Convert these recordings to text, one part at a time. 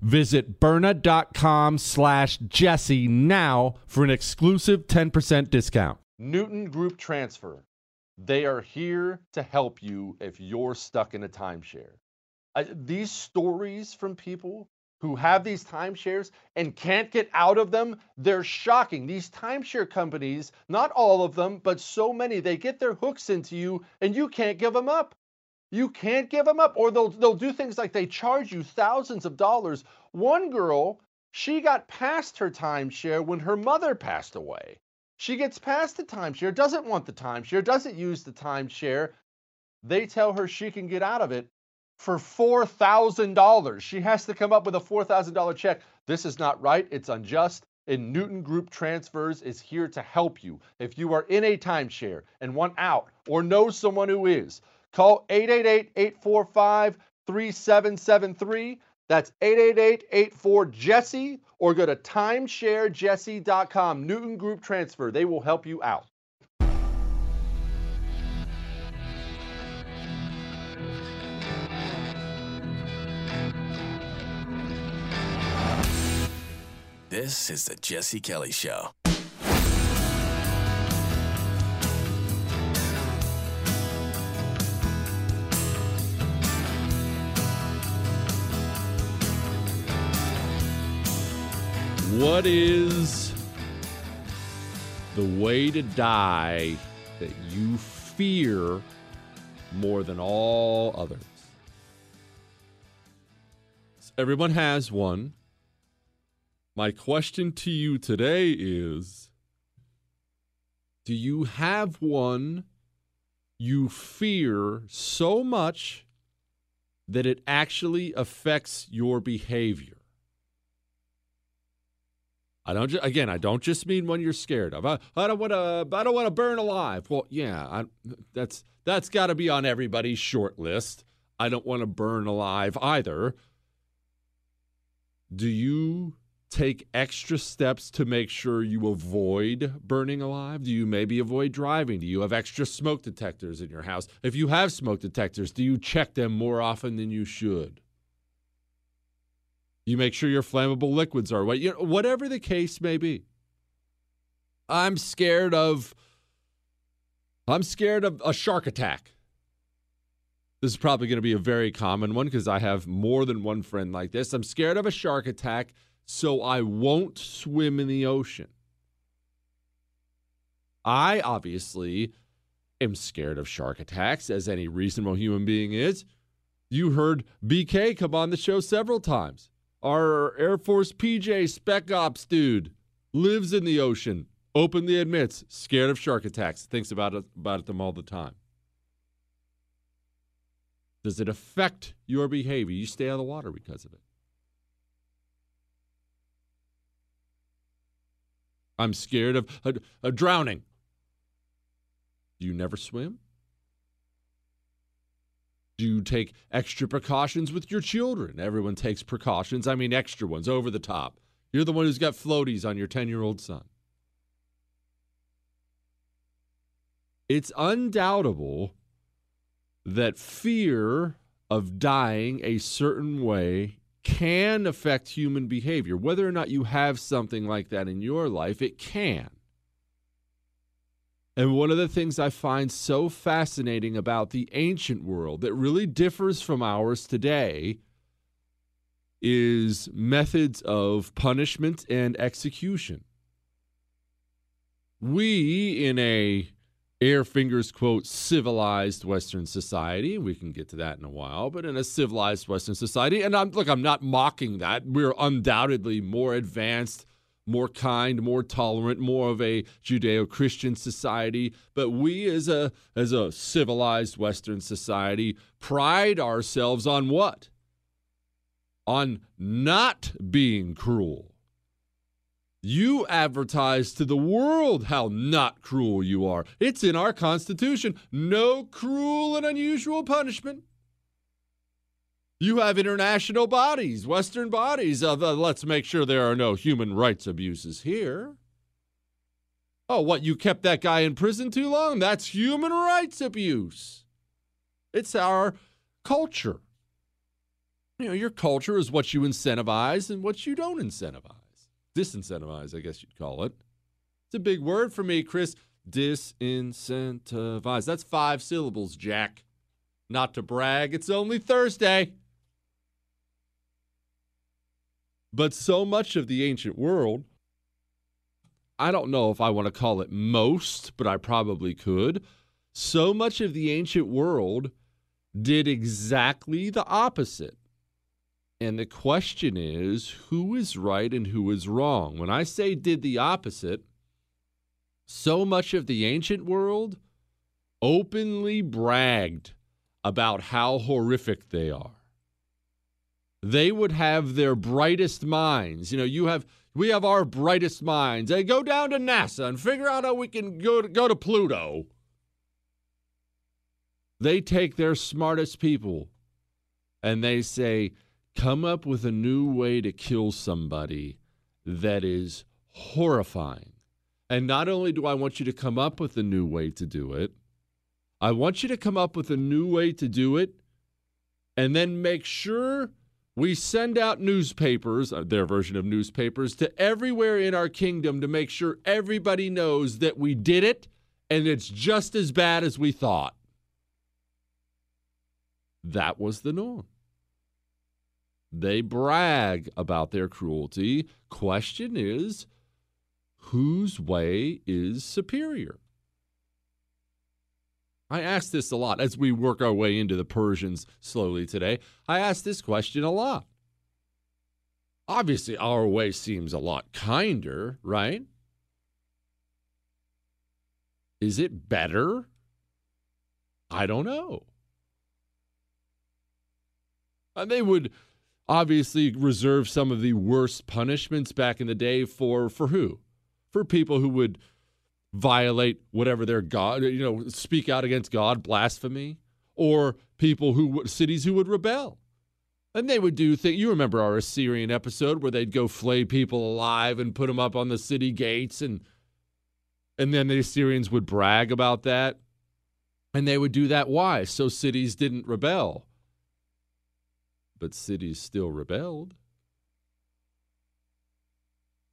Visit Byrna.com slash Jesse now for an exclusive 10% discount. Newton Group Transfer. They are here to help you if you're stuck in a timeshare. Uh, these stories from people who have these timeshares and can't get out of them, they're shocking. These timeshare companies, not all of them, but so many, they get their hooks into you and you can't give them up. You can't give them up, or they'll they'll do things like they charge you thousands of dollars. One girl, she got past her timeshare when her mother passed away. She gets past the timeshare, doesn't want the timeshare, doesn't use the timeshare. They tell her she can get out of it for $4,000. She has to come up with a $4,000 check. This is not right. It's unjust. And Newton Group Transfers is here to help you. If you are in a timeshare and want out or know someone who is, Call 888 845 3773. That's 888 84 Jesse or go to timesharejesse.com. Newton Group Transfer. They will help you out. This is the Jesse Kelly Show. What is the way to die that you fear more than all others? Everyone has one. My question to you today is Do you have one you fear so much that it actually affects your behavior? I don't. Ju- again, I don't just mean when you're scared of. I, I don't want to. I don't want to burn alive. Well, yeah, I, that's that's got to be on everybody's short list. I don't want to burn alive either. Do you take extra steps to make sure you avoid burning alive? Do you maybe avoid driving? Do you have extra smoke detectors in your house? If you have smoke detectors, do you check them more often than you should? You make sure your flammable liquids are wet. You know, whatever the case may be. I'm scared of I'm scared of a shark attack. This is probably going to be a very common one because I have more than one friend like this. I'm scared of a shark attack, so I won't swim in the ocean. I obviously am scared of shark attacks, as any reasonable human being is. You heard BK come on the show several times. Our Air Force PJ Spec Ops dude lives in the ocean, openly admits scared of shark attacks, thinks about it, about them all the time. Does it affect your behavior? You stay out of the water because of it. I'm scared of, of, of drowning. Do you never swim? Do you take extra precautions with your children? Everyone takes precautions. I mean, extra ones, over the top. You're the one who's got floaties on your 10 year old son. It's undoubtable that fear of dying a certain way can affect human behavior. Whether or not you have something like that in your life, it can. And one of the things I find so fascinating about the ancient world that really differs from ours today is methods of punishment and execution. We, in a air fingers quote civilized western society we can get to that in a while but in a civilized western society and i'm look i'm not mocking that we're undoubtedly more advanced more kind, more tolerant, more of a Judeo-Christian society, but we as a as a civilized western society pride ourselves on what? On not being cruel. You advertise to the world how not cruel you are. It's in our constitution. No cruel and unusual punishment. You have international bodies, Western bodies. Of, uh, let's make sure there are no human rights abuses here. Oh, what? You kept that guy in prison too long? That's human rights abuse. It's our culture. You know, your culture is what you incentivize and what you don't incentivize. Disincentivize, I guess you'd call it. It's a big word for me, Chris. Disincentivize. That's five syllables, Jack. Not to brag, it's only Thursday. But so much of the ancient world, I don't know if I want to call it most, but I probably could. So much of the ancient world did exactly the opposite. And the question is who is right and who is wrong? When I say did the opposite, so much of the ancient world openly bragged about how horrific they are they would have their brightest minds. You know, you have we have our brightest minds. They go down to NASA and figure out how we can go to, go to Pluto. They take their smartest people and they say, "Come up with a new way to kill somebody that is horrifying." And not only do I want you to come up with a new way to do it, I want you to come up with a new way to do it and then make sure we send out newspapers, uh, their version of newspapers, to everywhere in our kingdom to make sure everybody knows that we did it and it's just as bad as we thought. That was the norm. They brag about their cruelty. Question is, whose way is superior? I ask this a lot as we work our way into the Persians slowly today. I ask this question a lot. Obviously, our way seems a lot kinder, right? Is it better? I don't know. And they would, obviously reserve some of the worst punishments back in the day for for who? For people who would violate whatever their god, you know, speak out against God, blasphemy, or people who cities who would rebel. And they would do things. You remember our Assyrian episode where they'd go flay people alive and put them up on the city gates, and and then the Assyrians would brag about that, and they would do that. Why? So cities didn't rebel. But cities still rebelled.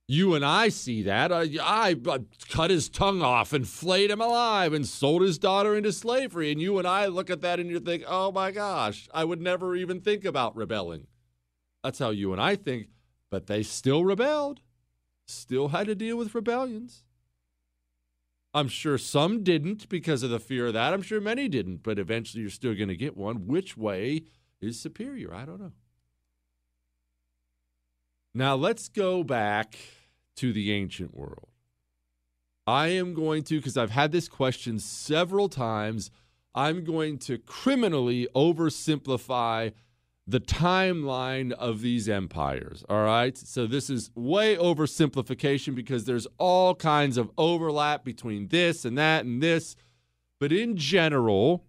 You and I see that. I, I, I, cut his tongue off and flayed him alive and sold his daughter into slavery. And you and I look at that and you think, oh my gosh, I would never even think about rebelling. That's how you and I think. But they still rebelled, still had to deal with rebellions. I'm sure some didn't because of the fear of that. I'm sure many didn't, but eventually you're still going to get one. Which way is superior? I don't know. Now let's go back to the ancient world. I am going to, because I've had this question several times, I'm going to criminally oversimplify the timeline of these empires. All right. So this is way oversimplification because there's all kinds of overlap between this and that and this. But in general,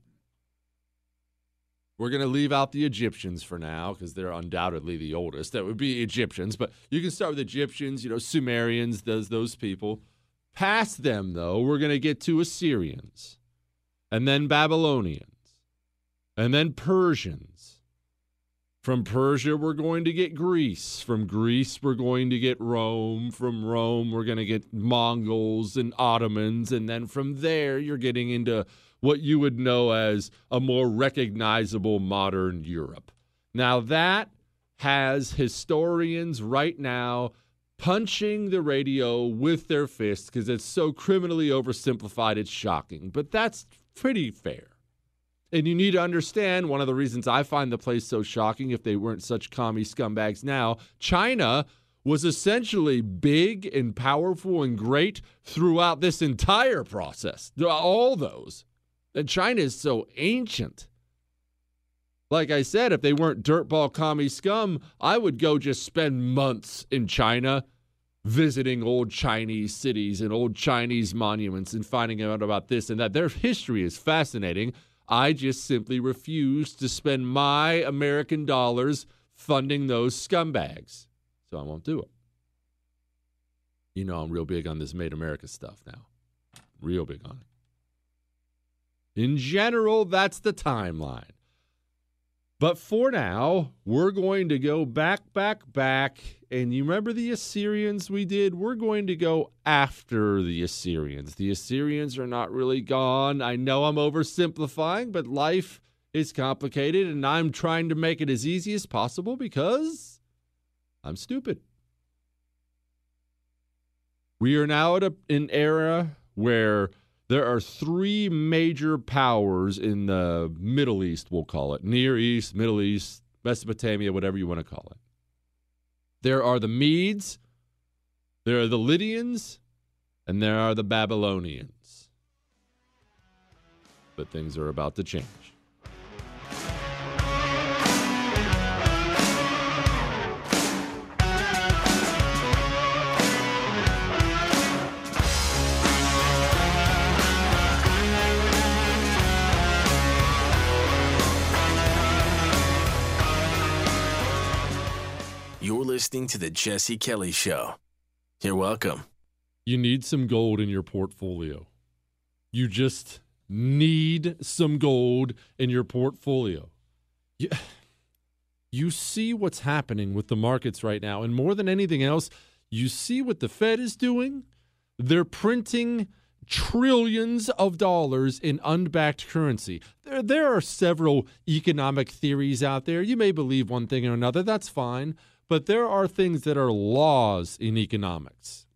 we're going to leave out the Egyptians for now because they're undoubtedly the oldest. That would be Egyptians, but you can start with Egyptians, you know, Sumerians, those those people. Past them though, we're going to get to Assyrians. And then Babylonians. And then Persians. From Persia, we're going to get Greece. From Greece, we're going to get Rome. From Rome, we're going to get Mongols and Ottomans. And then from there, you're getting into what you would know as a more recognizable modern Europe. Now, that has historians right now punching the radio with their fists because it's so criminally oversimplified, it's shocking. But that's pretty fair. And you need to understand one of the reasons I find the place so shocking, if they weren't such commie scumbags now, China was essentially big and powerful and great throughout this entire process. All those. And China is so ancient. Like I said, if they weren't dirtball commie scum, I would go just spend months in China visiting old Chinese cities and old Chinese monuments and finding out about this and that. Their history is fascinating. I just simply refuse to spend my American dollars funding those scumbags. So I won't do it. You know, I'm real big on this Made America stuff now. Real big on it. In general, that's the timeline. But for now, we're going to go back, back, back. And you remember the Assyrians we did? We're going to go after the Assyrians. The Assyrians are not really gone. I know I'm oversimplifying, but life is complicated, and I'm trying to make it as easy as possible because I'm stupid. We are now at a, an era where there are three major powers in the Middle East, we'll call it Near East, Middle East, Mesopotamia, whatever you want to call it. There are the Medes, there are the Lydians, and there are the Babylonians. But things are about to change. Listening to The Jesse Kelly Show. You're welcome. You need some gold in your portfolio. You just need some gold in your portfolio. You, you see what's happening with the markets right now. And more than anything else, you see what the Fed is doing. They're printing trillions of dollars in unbacked currency. There, there are several economic theories out there. You may believe one thing or another, that's fine. But there are things that are laws in economics.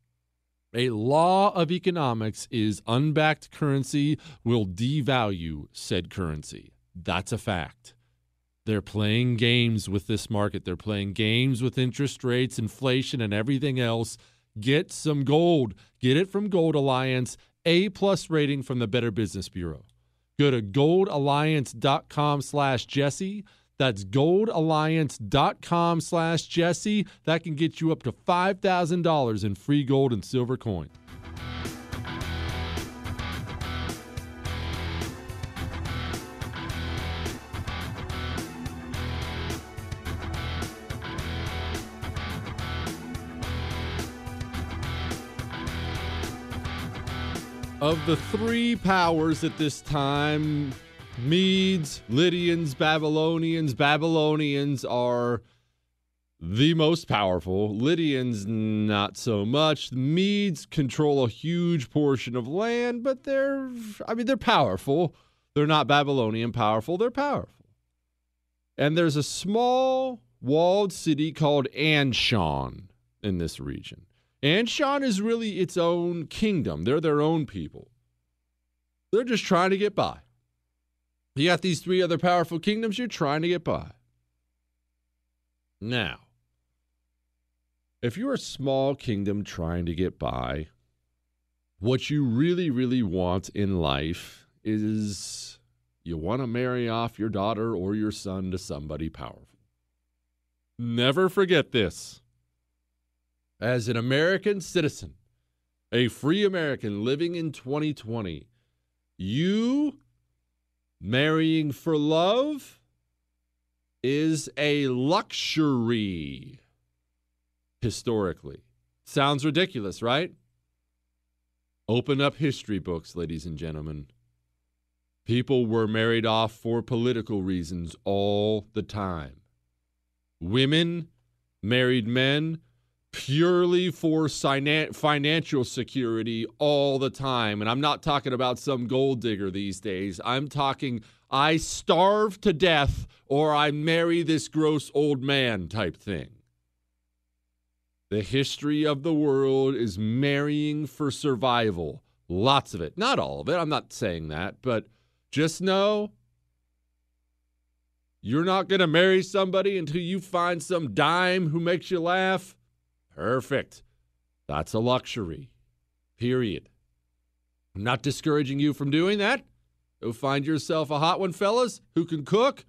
A law of economics is unbacked currency will devalue said currency. That's a fact. They're playing games with this market. They're playing games with interest rates, inflation, and everything else. Get some gold. Get it from Gold Alliance. A plus rating from the Better Business Bureau. Go to goldalliance.com slash Jesse. That's goldalliance.com slash Jesse. That can get you up to $5,000 in free gold and silver coin. Of the three powers at this time, Medes, Lydians, Babylonians, Babylonians are the most powerful. Lydians, not so much. Medes control a huge portion of land, but they're, I mean, they're powerful. They're not Babylonian powerful, they're powerful. And there's a small walled city called Anshan in this region. Anshan is really its own kingdom. They're their own people. They're just trying to get by. You got these three other powerful kingdoms, you're trying to get by. Now, if you're a small kingdom trying to get by, what you really, really want in life is you want to marry off your daughter or your son to somebody powerful. Never forget this as an American citizen, a free American living in 2020, you marrying for love is a luxury historically. Sounds ridiculous, right? Open up history books, ladies and gentlemen. People were married off for political reasons all the time. Women married men purely for financial security all the time. And I'm not talking about some gold digger these days. I'm talking I starve to death or I marry this gross old man type thing. The history of the world is marrying for survival. Lots of it. Not all of it. I'm not saying that. But just know you're not going to marry somebody until you find some dime who makes you laugh Perfect. That's a luxury. Period. I'm not discouraging you from doing that. Go find yourself a hot one, fellas, who can cook.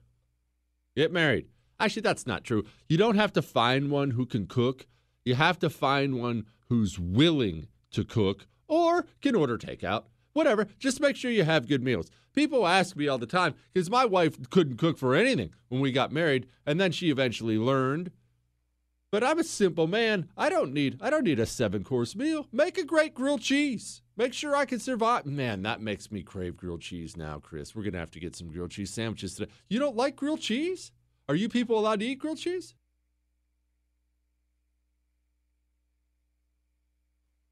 Get married. Actually, that's not true. You don't have to find one who can cook. You have to find one who's willing to cook or can order takeout. Whatever. Just make sure you have good meals. People ask me all the time because my wife couldn't cook for anything when we got married, and then she eventually learned but I'm a simple man. I don't need I don't need a seven course meal. Make a great grilled cheese. Make sure I can survive. Man, that makes me crave grilled cheese now, Chris. We're gonna have to get some grilled cheese sandwiches today. You don't like grilled cheese? Are you people allowed to eat grilled cheese?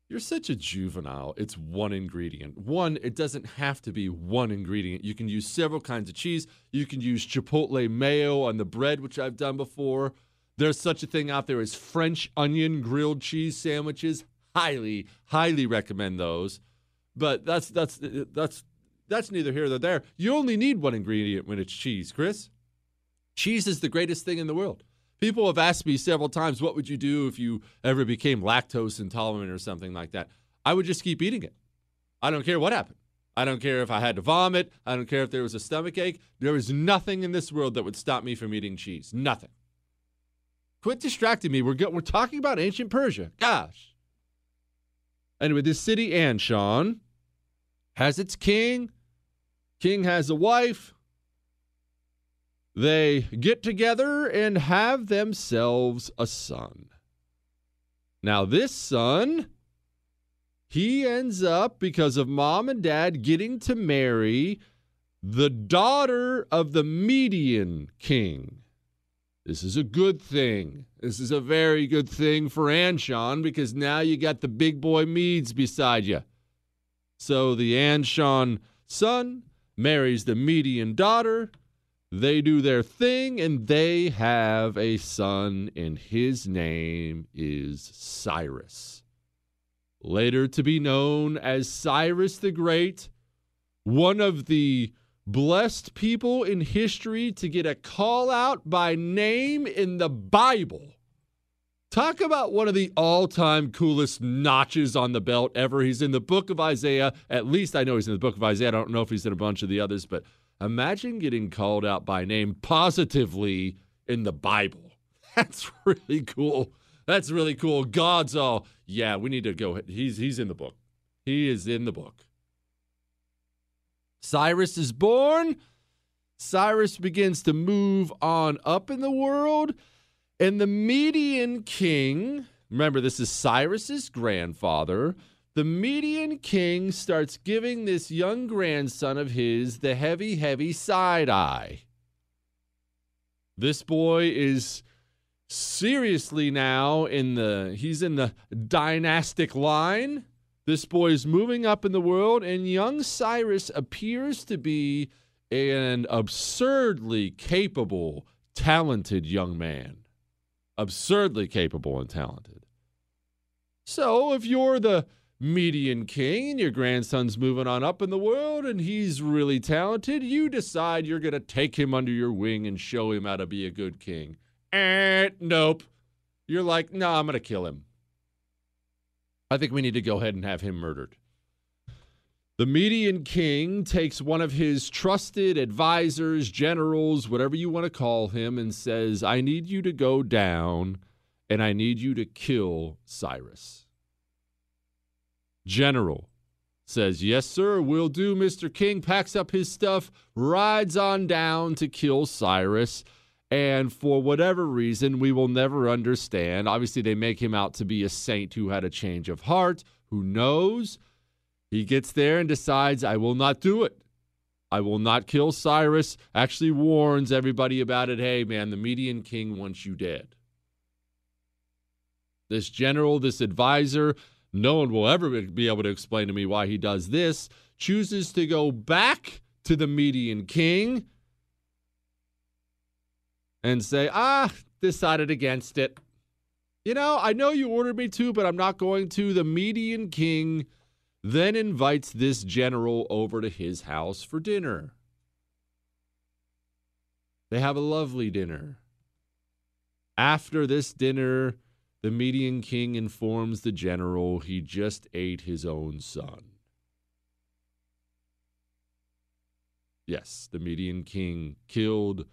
You're such a juvenile. It's one ingredient. One, it doesn't have to be one ingredient. You can use several kinds of cheese. You can use chipotle mayo on the bread, which I've done before. There's such a thing out there as French onion grilled cheese sandwiches. Highly, highly recommend those. But that's that's that's that's neither here nor there. You only need one ingredient when it's cheese, Chris. Cheese is the greatest thing in the world. People have asked me several times, what would you do if you ever became lactose intolerant or something like that? I would just keep eating it. I don't care what happened. I don't care if I had to vomit. I don't care if there was a stomach ache. There is nothing in this world that would stop me from eating cheese. Nothing. Quit distracting me. We're go- we're talking about ancient Persia. Gosh. Anyway, this city Anshan has its king. King has a wife. They get together and have themselves a son. Now, this son, he ends up, because of mom and dad getting to marry the daughter of the Median king. This is a good thing. This is a very good thing for Anshan because now you got the big boy Medes beside you. So the Anshan son marries the Median daughter. They do their thing and they have a son, and his name is Cyrus. Later to be known as Cyrus the Great, one of the blessed people in history to get a call out by name in the Bible. Talk about one of the all time coolest notches on the belt ever. He's in the book of Isaiah. At least I know he's in the book of Isaiah. I don't know if he's in a bunch of the others, but Imagine getting called out by name positively in the Bible. That's really cool. That's really cool. God's all, yeah, we need to go. He's he's in the book. He is in the book. Cyrus is born. Cyrus begins to move on up in the world, and the Median king, remember this is Cyrus's grandfather, the Median king starts giving this young grandson of his the heavy, heavy side eye. This boy is seriously now in the he's in the dynastic line. This boy is moving up in the world, and young Cyrus appears to be an absurdly capable, talented young man. Absurdly capable and talented. So, if you're the Median king and your grandson's moving on up in the world and he's really talented, you decide you're going to take him under your wing and show him how to be a good king. Eh, nope. You're like, no, nah, I'm going to kill him. I think we need to go ahead and have him murdered. The Median king takes one of his trusted advisors, generals, whatever you want to call him, and says, I need you to go down and I need you to kill Cyrus. General says, Yes, sir, We'll do. Mr. King packs up his stuff, rides on down to kill Cyrus. And for whatever reason, we will never understand. Obviously, they make him out to be a saint who had a change of heart. Who knows? He gets there and decides, I will not do it. I will not kill Cyrus. Actually, warns everybody about it. Hey, man, the Median king wants you dead. This general, this advisor, no one will ever be able to explain to me why he does this, chooses to go back to the Median king and say, ah, decided against it. You know, I know you ordered me to, but I'm not going to. The Median king then invites this general over to his house for dinner. They have a lovely dinner. After this dinner, the Median king informs the general he just ate his own son. Yes, the Median king killed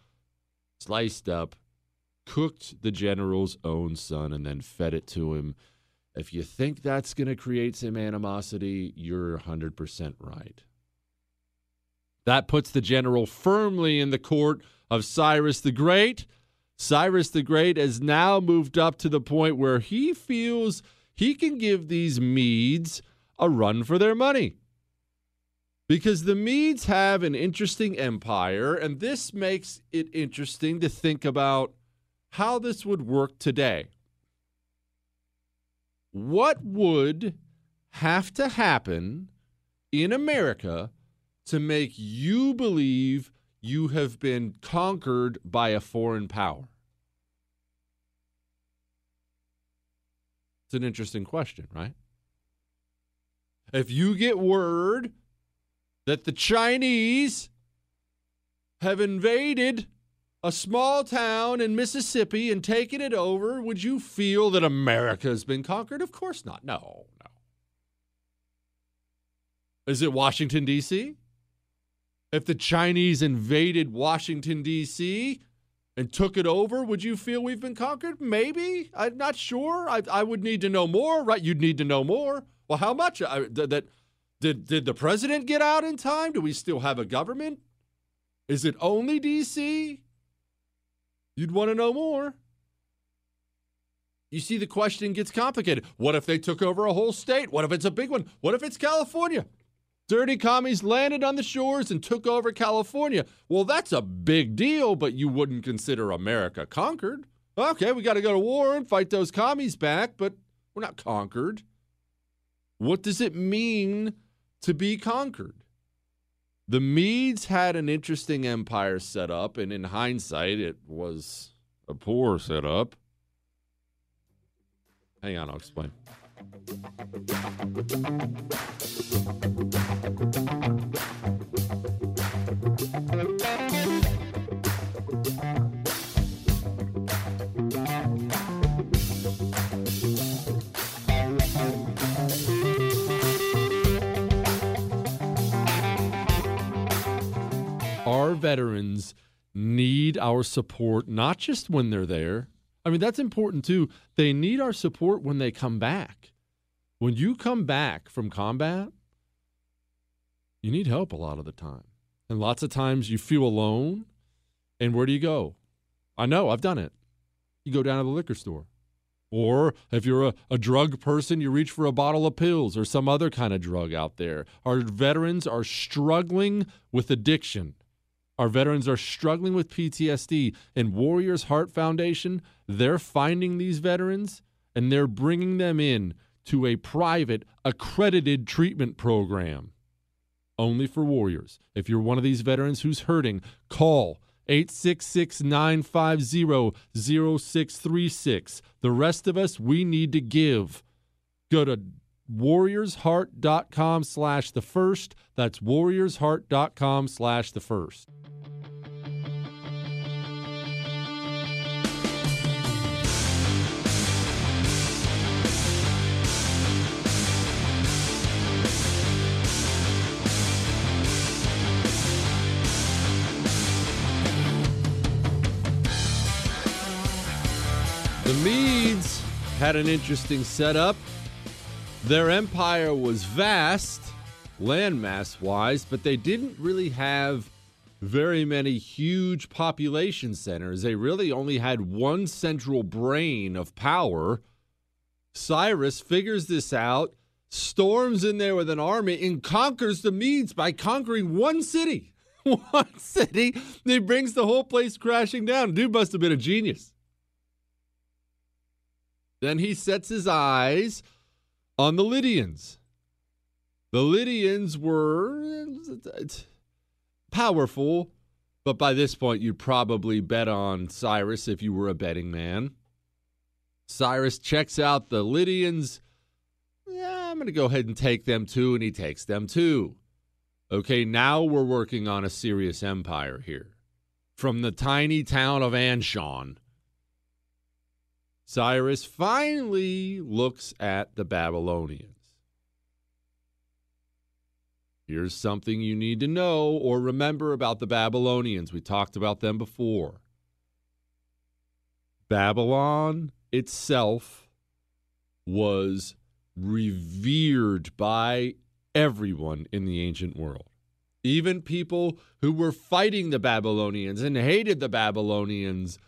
sliced up, cooked the general's own son, and then fed it to him. If you think that's going to create some animosity, you're 100% right. That puts the general firmly in the court of Cyrus the Great. Cyrus the Great has now moved up to the point where he feels he can give these Medes a run for their money because the Medes have an interesting empire, and this makes it interesting to think about how this would work today. What would have to happen in America to make you believe you have been conquered by a foreign power? It's an interesting question, right? If you get word that the Chinese have invaded a small town in Mississippi and taken it over, would you feel that America has been conquered? Of course not. No, no. Is it Washington, D.C.? If the Chinese invaded Washington, D.C., and took it over, would you feel we've been conquered? Maybe. I'm not sure. I, I would need to know more, right? You'd need to know more. Well, how much? I, th- that did did the president get out in time? Do we still have a government? Is it only DC? You'd want to know more. You see, the question gets complicated. What if they took over a whole state? What if it's a big one? What if it's California? Dirty commies landed on the shores and took over California. Well, that's a big deal, but you wouldn't consider America conquered. Okay, we got to go to war and fight those commies back, but we're not conquered. What does it mean to be conquered. The Medes had an interesting empire set up, and in hindsight, it was a poor setup. Hang on, I'll explain. Veterans need our support, not just when they're there. I mean, that's important too. They need our support when they come back. When you come back from combat, you need help a lot of the time. And lots of times you feel alone. And where do you go? I know, I've done it. You go down to the liquor store. Or if you're a, a drug person, you reach for a bottle of pills or some other kind of drug out there. Our veterans are struggling with addiction. Our veterans are struggling with PTSD. And Warriors Heart Foundation, they're finding these veterans and they're bringing them in to a private, accredited treatment program only for Warriors. If you're one of these veterans who's hurting, call 866 950 0636. The rest of us, we need to give. Go to warriorsheart.com slash the first. That's warriorsheart.com slash the first. The Medes had an interesting setup. Their empire was vast, landmass wise, but they didn't really have very many huge population centers. They really only had one central brain of power. Cyrus figures this out, storms in there with an army, and conquers the Medes by conquering one city. one city. He brings the whole place crashing down. Dude must have been a genius. Then he sets his eyes on the Lydians. The Lydians were powerful, but by this point, you'd probably bet on Cyrus if you were a betting man. Cyrus checks out the Lydians. Yeah, I'm going to go ahead and take them too, and he takes them too. Okay, now we're working on a serious empire here. From the tiny town of Anshan Cyrus finally looks at the Babylonians. Here's something you need to know or remember about the Babylonians. We talked about them before. Babylon itself was revered by everyone in the ancient world. Even people who were fighting the Babylonians and hated the Babylonians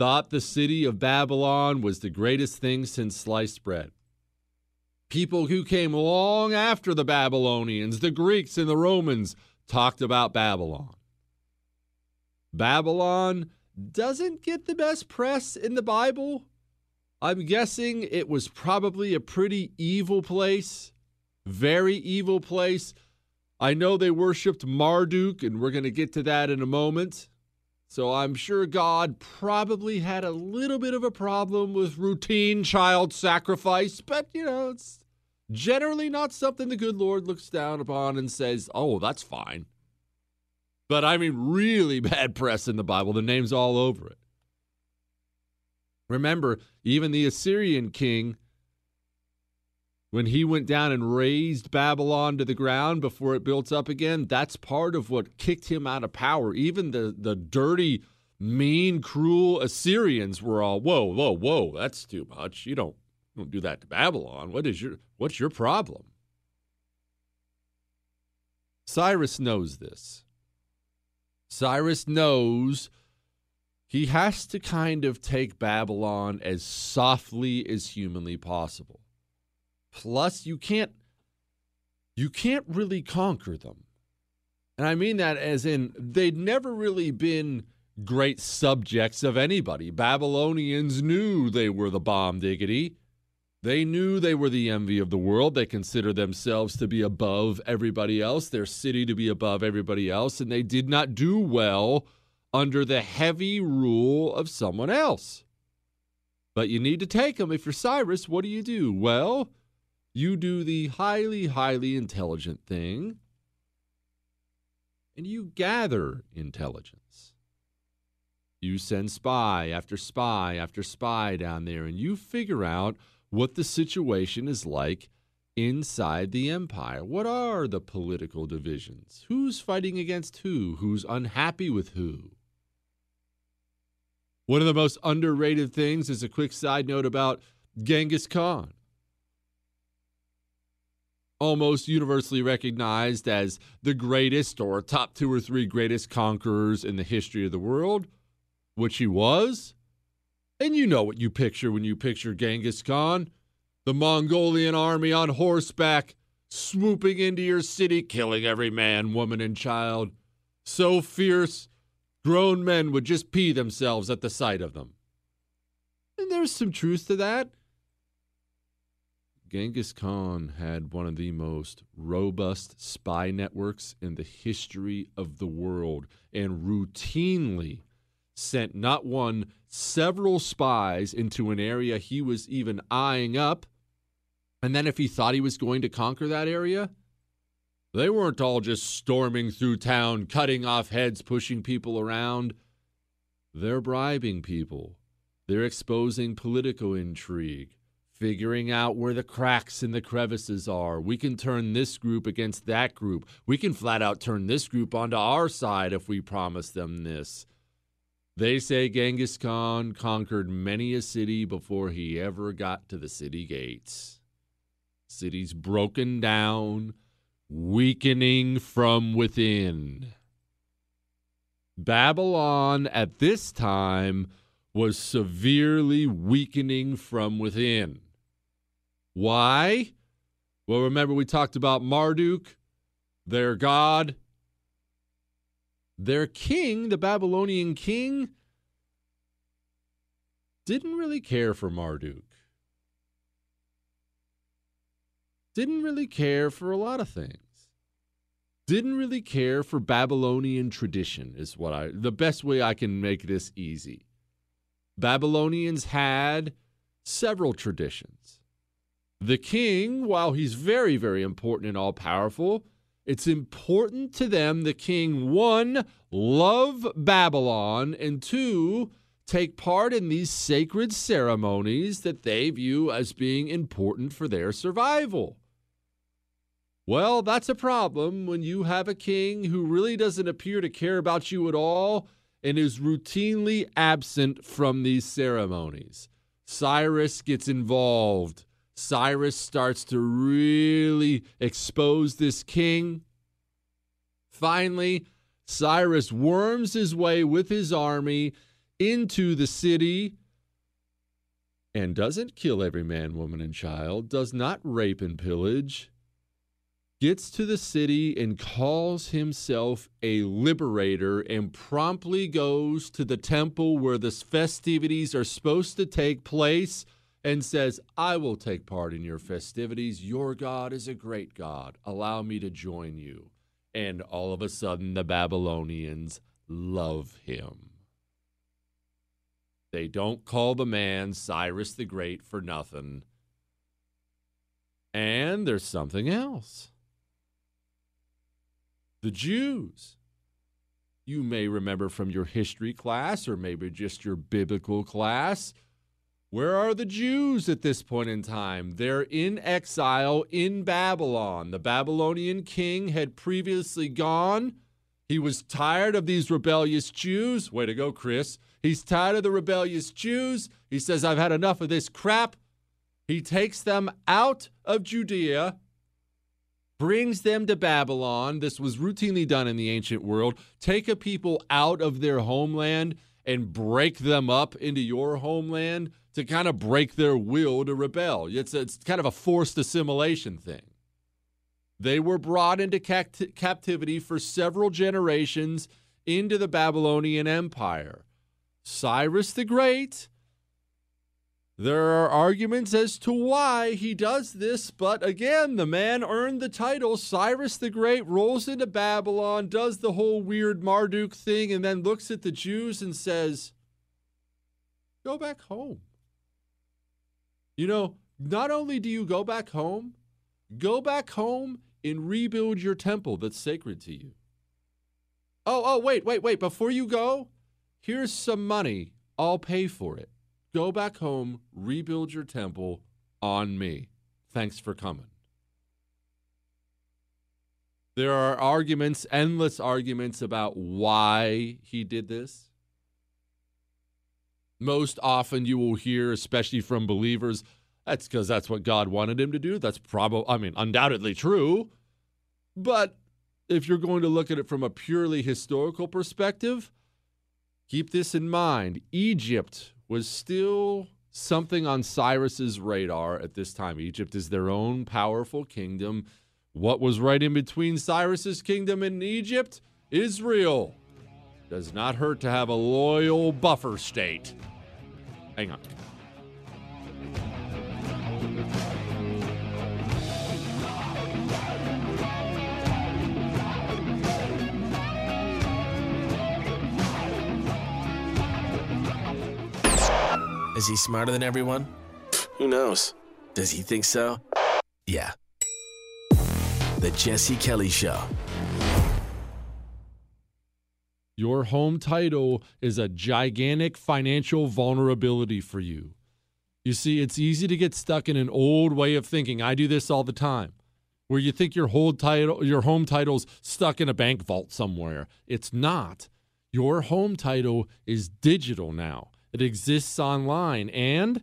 thought the city of Babylon was the greatest thing since sliced bread. People who came long after the Babylonians, the Greeks and the Romans, talked about Babylon. Babylon doesn't get the best press in the Bible. I'm guessing it was probably a pretty evil place, very evil place. I know they worshiped Marduk, and we're going to get to that in a moment. So I'm sure God probably had a little bit of a problem with routine child sacrifice, but you know, it's generally not something the good Lord looks down upon and says, oh, that's fine. But I mean, really bad press in the Bible. The name's all over it. Remember, even the Assyrian king when he went down and razed Babylon to the ground before it built up again, that's part of what kicked him out of power. Even the, the dirty, mean, cruel Assyrians were all, whoa, whoa, whoa, that's too much. You don't, don't do that to Babylon. What is your what's your problem? Cyrus knows this. Cyrus knows he has to kind of take Babylon as softly as humanly possible. Plus, you can't you can't really conquer them. And I mean that as in they'd never really been great subjects of anybody. Babylonians knew they were the bomb diggity. They knew they were the envy of the world. They considered themselves to be above everybody else, their city to be above everybody else, and they did not do well under the heavy rule of someone else. But you need to take them. If you're Cyrus, what do you do? Well, you do the highly, highly intelligent thing, and you gather intelligence. You send spy after spy after spy down there, and you figure out what the situation is like inside the empire? What are the political divisions? Who's fighting against who? Who's unhappy with who? One of the most underrated things is a quick side note about Genghis Khan. Almost universally recognized as the greatest or top two or three greatest conquerors in the history of the world, which he was. And you know what you picture when you picture Genghis Khan the Mongolian army on horseback, swooping into your city, killing every man, woman, and child. So fierce, grown men would just pee themselves at the sight of them. And there's some truth to that. Genghis Khan had one of the most robust spy networks in the history of the world and routinely sent not one, several spies into an area he was even eyeing up and then if he thought he was going to conquer that area, they weren't all just storming through town, cutting off heads, pushing people around. They're bribing people. They're exposing political intrigue, figuring out where the cracks and the crevices are. We can turn this group against that group. We can flat out turn this group onto our side if we promise them this. They say Genghis Khan conquered many a city before he ever got to the city gates. Cities broken down, weakening from within. Babylon at this time was severely weakening from within. Why? Well, remember we talked about Marduk, their god. Their king, the Babylonian king, didn't really care for Marduk. didn't really care for a lot of things. Didn't really care for Babylonian tradition, is what I, the best way I can make this easy. Babylonians had several traditions. The king, while he's very, very important and all powerful, it's important to them the king, one, love Babylon, and two, take part in these sacred ceremonies that they view as being important for their survival. Well, that's a problem when you have a king who really doesn't appear to care about you at all and is routinely absent from these ceremonies. Cyrus gets involved. Cyrus starts to really expose this king. Finally, Cyrus worms his way with his army into the city and doesn't kill every man, woman, and child, does not rape and pillage, gets to the city and calls himself a liberator and promptly goes to the temple where the festivities are supposed to take place and says, I will take part in your festivities. Your God is a great God. Allow me to join you. And all of a sudden, the Babylonians love him. They don't call the man Cyrus the Great for nothing. And there's something else the Jews. You may remember from your history class or maybe just your biblical class. Where are the Jews at this point in time? They're in exile in Babylon. The Babylonian king had previously gone. He was tired of these rebellious Jews. Way to go, Chris. He's tired of the rebellious Jews. He says, I've had enough of this crap. He takes them out of Judea brings them to Babylon. This was routinely done in the ancient world. Take a people out of their homeland and break them up into your homeland to kind of break their will to rebel. It's, it's kind of a forced assimilation thing. They were brought into cact- captivity for several generations into the Babylonian Empire. Cyrus the Great there are arguments as to why he does this, but again, the man earned the title. Cyrus the Great rolls into Babylon, does the whole weird Marduk thing, and then looks at the Jews and says, Go back home. You know, not only do you go back home, go back home and rebuild your temple that's sacred to you. Oh, oh, wait, wait, wait. Before you go, here's some money. I'll pay for it. Go back home, rebuild your temple on me. Thanks for coming. There are arguments, endless arguments about why he did this. Most often you will hear, especially from believers, that's because that's what God wanted him to do. That's probably, I mean, undoubtedly true. But if you're going to look at it from a purely historical perspective, keep this in mind. Egypt was still something on Cyrus's radar at this time. Egypt is their own powerful kingdom. What was right in between Cyrus's kingdom and Egypt? Israel. Does not hurt to have a loyal buffer state. Hang on. Is he smarter than everyone? Who knows? Does he think so? Yeah. The Jesse Kelly Show. Your home title is a gigantic financial vulnerability for you. You see, it's easy to get stuck in an old way of thinking. I do this all the time. Where you think your whole title your home title's stuck in a bank vault somewhere. It's not. Your home title is digital now. It exists online and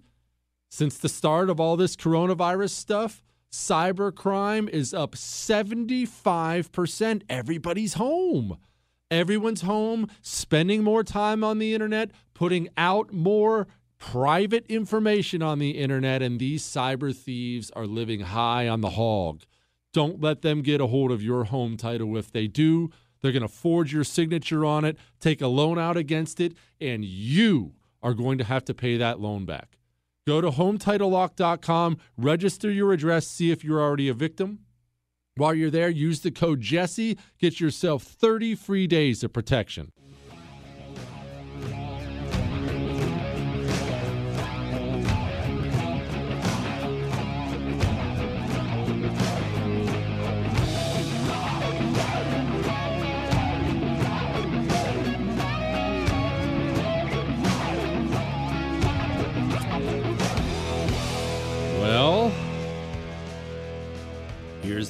since the start of all this coronavirus stuff, cybercrime is up 75%. Everybody's home. Everyone's home, spending more time on the internet, putting out more private information on the internet, and these cyber thieves are living high on the hog. Don't let them get a hold of your home title. If they do, they're going to forge your signature on it, take a loan out against it, and you are going to have to pay that loan back. Go to HometitleLock.com, register your address, see if you're already a victim. While you're there, use the code Jesse, get yourself 30 free days of protection.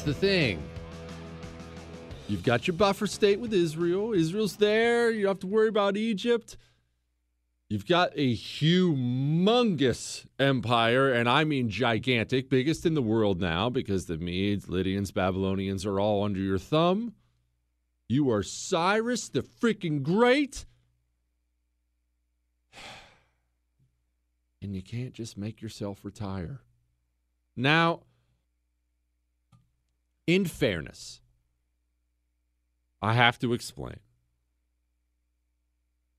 The thing. You've got your buffer state with Israel. Israel's there. You don't have to worry about Egypt. You've got a humongous empire, and I mean gigantic, biggest in the world now because the Medes, Lydians, Babylonians are all under your thumb. You are Cyrus the freaking Great. And you can't just make yourself retire. Now, in fairness, I have to explain.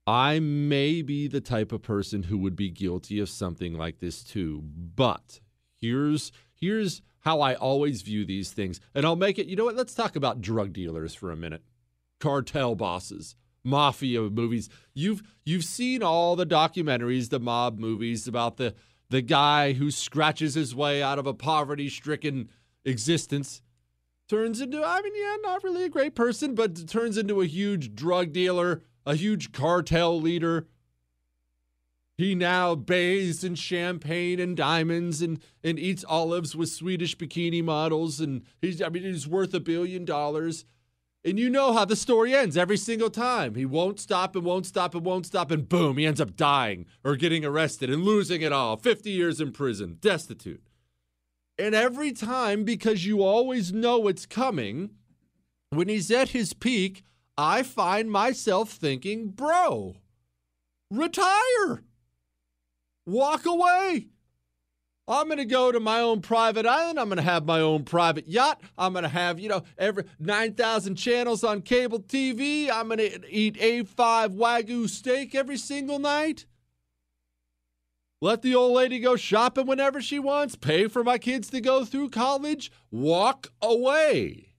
I may be the type of person who would be guilty of something like this too, but here's here's how I always view these things. And I'll make it, you know what? Let's talk about drug dealers for a minute. Cartel bosses, mafia movies. You've you've seen all the documentaries, the mob movies about the the guy who scratches his way out of a poverty-stricken existence turns into I mean, yeah, not really a great person, but turns into a huge drug dealer, a huge cartel leader. He now bathes in champagne and diamonds and, and eats olives with Swedish bikini models. And he's, I mean, he's worth a billion dollars. And you know how the story ends every single time. He won't stop and won't stop and won't stop. And boom, he ends up dying or getting arrested and losing it all. 50 years in prison, destitute. And every time, because you always know it's coming, when he's at his peak, I find myself thinking, bro, retire, walk away. I'm going to go to my own private island. I'm going to have my own private yacht. I'm going to have, you know, every 9,000 channels on cable TV. I'm going to eat A5 Wagyu steak every single night. Let the old lady go shopping whenever she wants, pay for my kids to go through college, walk away.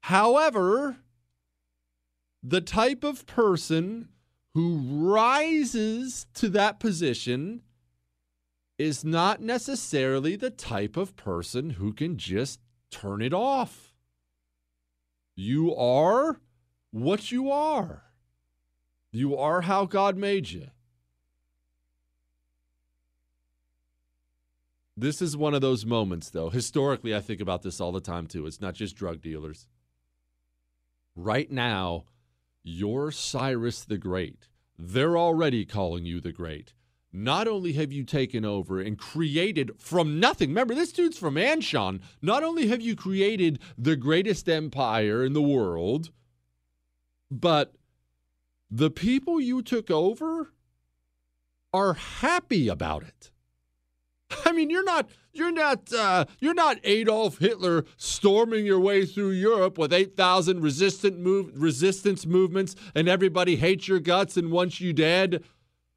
However, the type of person who rises to that position is not necessarily the type of person who can just turn it off. You are what you are. You are how God made you. This is one of those moments, though. Historically, I think about this all the time, too. It's not just drug dealers. Right now, you're Cyrus the Great. They're already calling you the Great. Not only have you taken over and created from nothing, remember, this dude's from Anshan. Not only have you created the greatest empire in the world, but the people you took over are happy about it. I mean, you're not you're not uh, you're not Adolf Hitler storming your way through Europe with eight thousand resistant move resistance movements, and everybody hates your guts and wants you dead.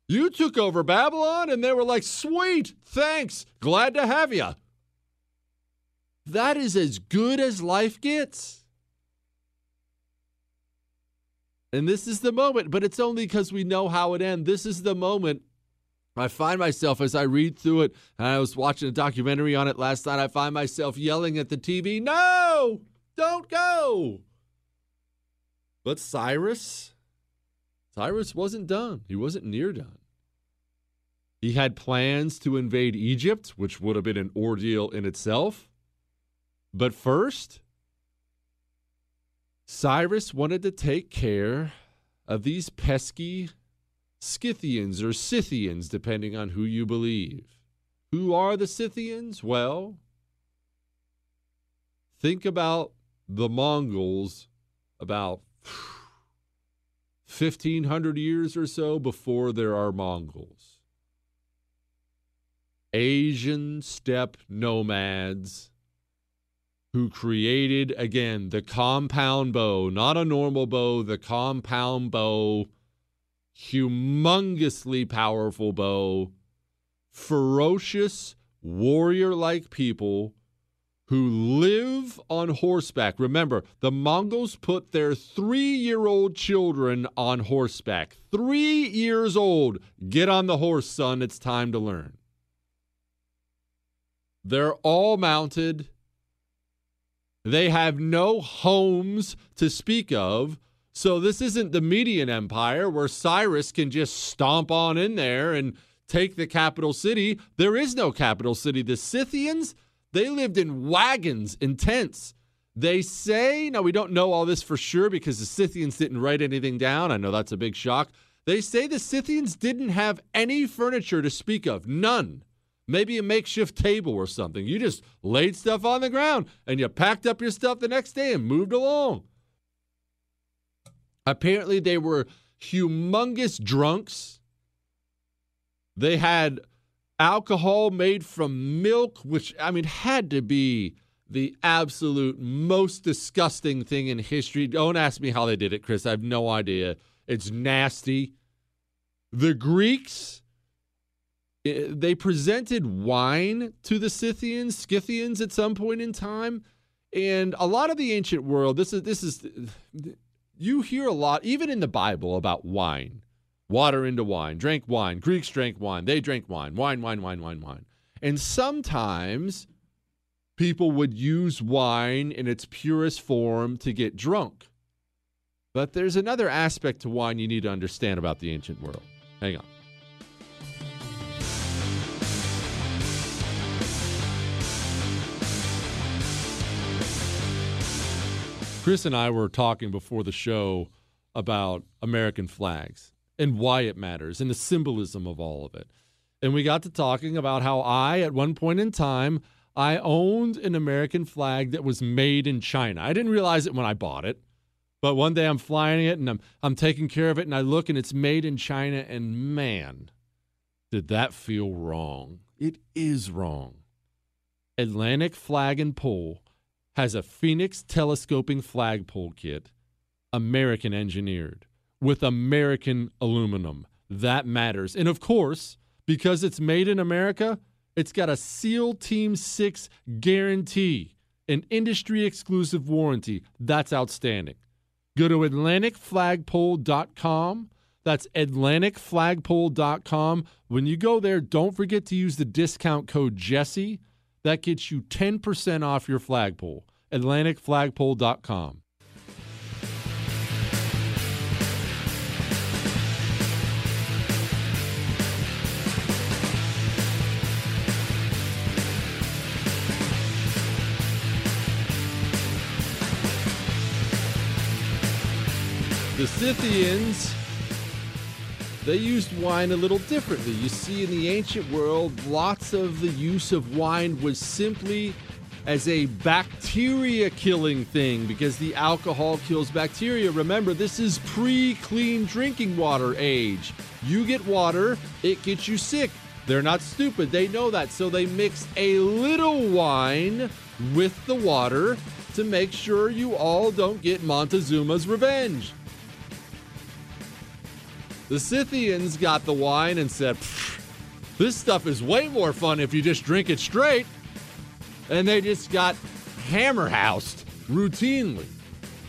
You took over Babylon, and they were like, "Sweet, thanks, glad to have you." That is as good as life gets. And this is the moment, but it's only because we know how it ends. This is the moment I find myself as I read through it, and I was watching a documentary on it last night, I find myself yelling at the TV, No, don't go. But Cyrus, Cyrus wasn't done. He wasn't near done. He had plans to invade Egypt, which would have been an ordeal in itself. But first, Cyrus wanted to take care of these pesky Scythians or Scythians, depending on who you believe. Who are the Scythians? Well, think about the Mongols about 1500 years or so before there are Mongols. Asian steppe nomads who created, again, the compound bow, not a normal bow, the compound bow humongously powerful bow, ferocious warrior like people who live on horseback. Remember, the Mongols put their three year old children on horseback. Three years old. Get on the horse, son. It's time to learn. They're all mounted. They have no homes to speak of. So this isn't the Median Empire where Cyrus can just stomp on in there and take the capital city. There is no capital city. The Scythians, they lived in wagons in tents. They say, now we don't know all this for sure because the Scythians didn't write anything down. I know that's a big shock. They say the Scythians didn't have any furniture to speak of, none. Maybe a makeshift table or something. You just laid stuff on the ground and you packed up your stuff the next day and moved along. Apparently, they were humongous drunks. They had alcohol made from milk, which, I mean, had to be the absolute most disgusting thing in history. Don't ask me how they did it, Chris. I have no idea. It's nasty. The Greeks, they presented wine to the Scythians, Scythians at some point in time. And a lot of the ancient world, this is this is you hear a lot, even in the Bible, about wine. Water into wine, drank wine. Greeks drank wine. They drank wine. Wine, wine, wine, wine, wine. And sometimes people would use wine in its purest form to get drunk. But there's another aspect to wine you need to understand about the ancient world. Hang on. Chris and I were talking before the show about American flags and why it matters and the symbolism of all of it. And we got to talking about how I, at one point in time, I owned an American flag that was made in China. I didn't realize it when I bought it, but one day I'm flying it and I'm I'm taking care of it and I look and it's made in China and man, did that feel wrong. It is wrong. Atlantic Flag and Pole has a Phoenix telescoping flagpole kit, American engineered, with American aluminum. That matters. And of course, because it's made in America, it's got a SEAL Team 6 guarantee, an industry exclusive warranty. That's outstanding. Go to AtlanticFlagpole.com. That's AtlanticFlagpole.com. When you go there, don't forget to use the discount code Jesse. That gets you 10% off your flagpole. AtlanticFlagpole.com. The Scythians they used wine a little differently. You see, in the ancient world, lots of the use of wine was simply as a bacteria killing thing because the alcohol kills bacteria. Remember, this is pre clean drinking water age. You get water, it gets you sick. They're not stupid, they know that. So they mix a little wine with the water to make sure you all don't get Montezuma's revenge. The Scythians got the wine and said, This stuff is way more fun if you just drink it straight. And they just got hammer housed routinely.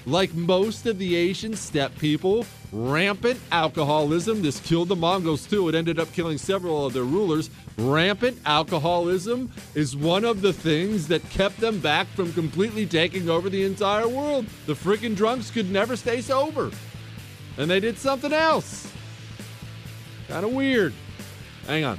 Like most of the Asian steppe people, rampant alcoholism. This killed the Mongols too. It ended up killing several of their rulers. Rampant alcoholism is one of the things that kept them back from completely taking over the entire world. The freaking drunks could never stay sober. And they did something else. Kind of weird. Hang on.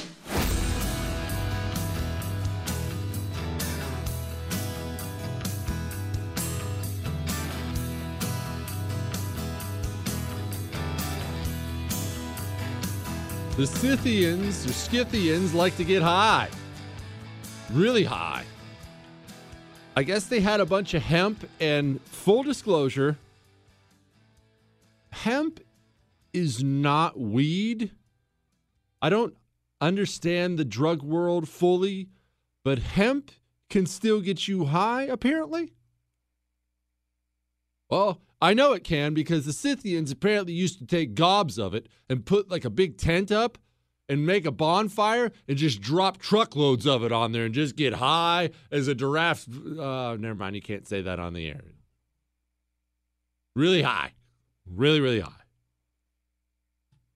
The Scythians or Scythians like to get high. Really high. I guess they had a bunch of hemp, and full disclosure hemp is not weed. I don't understand the drug world fully, but hemp can still get you high, apparently. Well, I know it can because the Scythians apparently used to take gobs of it and put like a big tent up and make a bonfire and just drop truckloads of it on there and just get high as a giraffe. Uh, never mind, you can't say that on the air. Really high. Really, really high.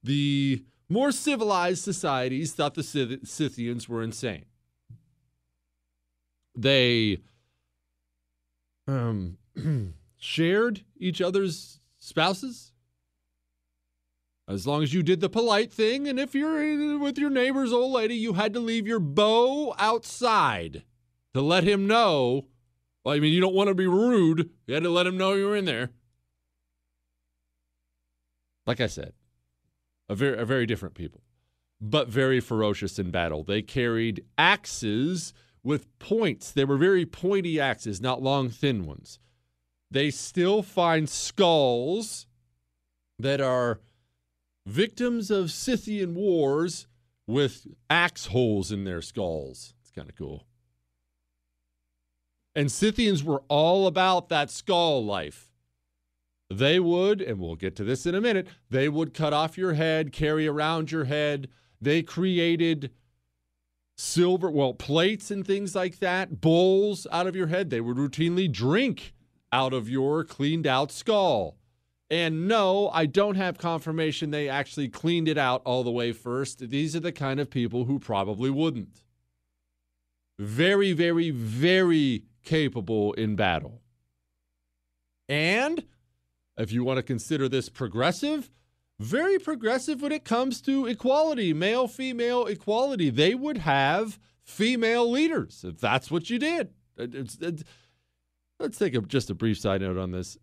The more civilized societies thought the Scyth- Scythians were insane. They um, shared each other's spouses. As long as you did the polite thing, and if you're with your neighbor's old lady, you had to leave your bow outside to let him know. Well, I mean, you don't want to be rude. You had to let him know you were in there. Like I said, a very, a very different people, but very ferocious in battle. They carried axes with points. They were very pointy axes, not long, thin ones. They still find skulls that are victims of Scythian wars with axe holes in their skulls. It's kind of cool. And Scythians were all about that skull life. They would, and we'll get to this in a minute, they would cut off your head, carry around your head. They created silver, well, plates and things like that, bowls out of your head. They would routinely drink out of your cleaned out skull. And no, I don't have confirmation they actually cleaned it out all the way first. These are the kind of people who probably wouldn't. Very, very, very capable in battle. And if you want to consider this progressive, very progressive when it comes to equality, male female equality. They would have female leaders if that's what you did. It's, it's, let's take a, just a brief side note on this.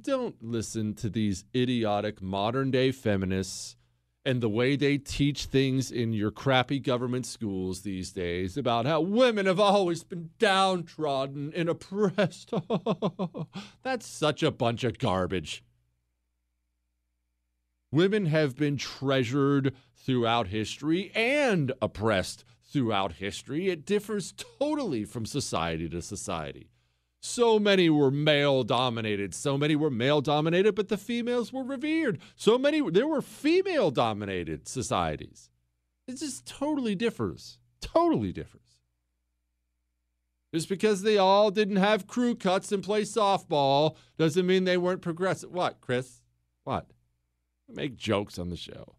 Don't listen to these idiotic modern day feminists and the way they teach things in your crappy government schools these days about how women have always been downtrodden and oppressed. That's such a bunch of garbage. Women have been treasured throughout history and oppressed throughout history. It differs totally from society to society. So many were male dominated. So many were male dominated, but the females were revered. So many, there were female dominated societies. It just totally differs. Totally differs. Just because they all didn't have crew cuts and play softball doesn't mean they weren't progressive. What, Chris? What? Make jokes on the show.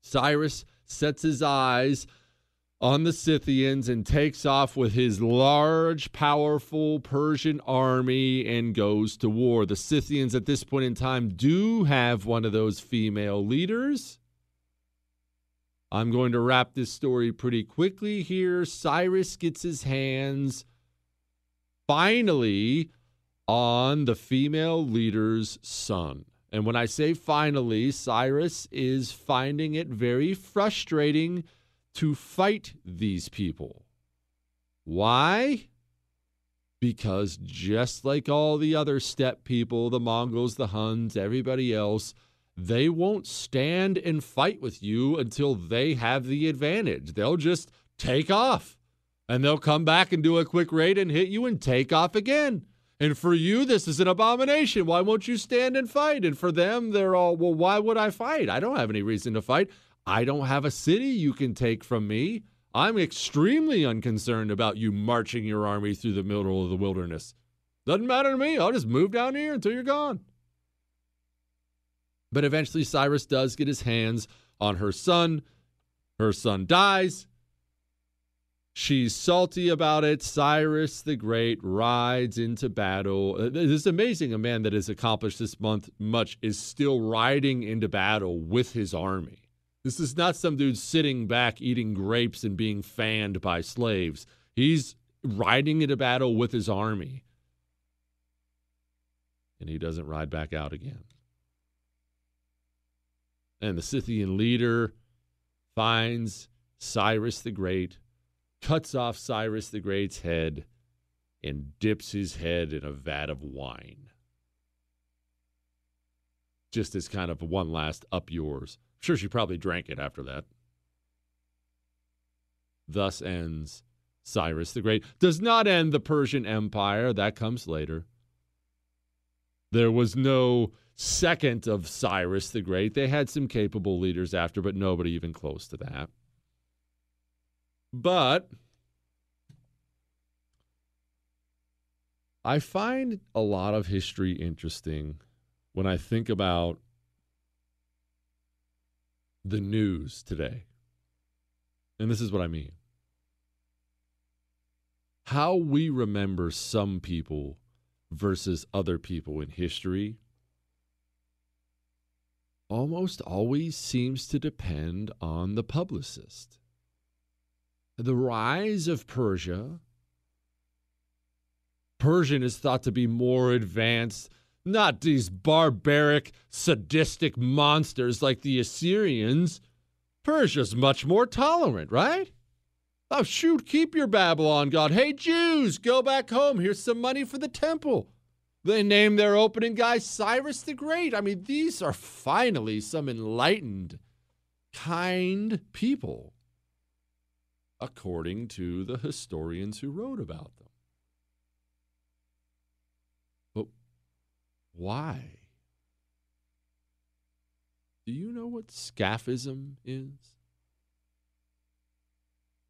Cyrus sets his eyes on the Scythians and takes off with his large, powerful Persian army and goes to war. The Scythians at this point in time do have one of those female leaders. I'm going to wrap this story pretty quickly here. Cyrus gets his hands finally on the female leader's son. And when I say finally, Cyrus is finding it very frustrating to fight these people. Why? Because just like all the other steppe people, the Mongols, the Huns, everybody else, they won't stand and fight with you until they have the advantage. They'll just take off and they'll come back and do a quick raid and hit you and take off again. And for you, this is an abomination. Why won't you stand and fight? And for them, they're all, well, why would I fight? I don't have any reason to fight. I don't have a city you can take from me. I'm extremely unconcerned about you marching your army through the middle of the wilderness. Doesn't matter to me. I'll just move down here until you're gone. But eventually, Cyrus does get his hands on her son. Her son dies. She's salty about it. Cyrus the Great rides into battle. Uh, it's amazing a man that has accomplished this month much is still riding into battle with his army. This is not some dude sitting back eating grapes and being fanned by slaves. He's riding into battle with his army. And he doesn't ride back out again and the Scythian leader finds Cyrus the Great, cuts off Cyrus the Great's head, and dips his head in a vat of wine. Just as kind of one last up yours. Sure she probably drank it after that. Thus ends Cyrus the Great. Does not end the Persian Empire, that comes later. There was no second of Cyrus the Great. They had some capable leaders after, but nobody even close to that. But I find a lot of history interesting when I think about the news today. And this is what I mean. How we remember some people versus other people in history almost always seems to depend on the publicist. The rise of Persia. Persian is thought to be more advanced, not these barbaric, sadistic monsters like the Assyrians. Persia's much more tolerant, right? Oh, shoot, keep your Babylon God. Hey, Jews, go back home. Here's some money for the temple. They named their opening guy Cyrus the Great. I mean, these are finally some enlightened, kind people, according to the historians who wrote about them. Why? Do you know what scaphism is?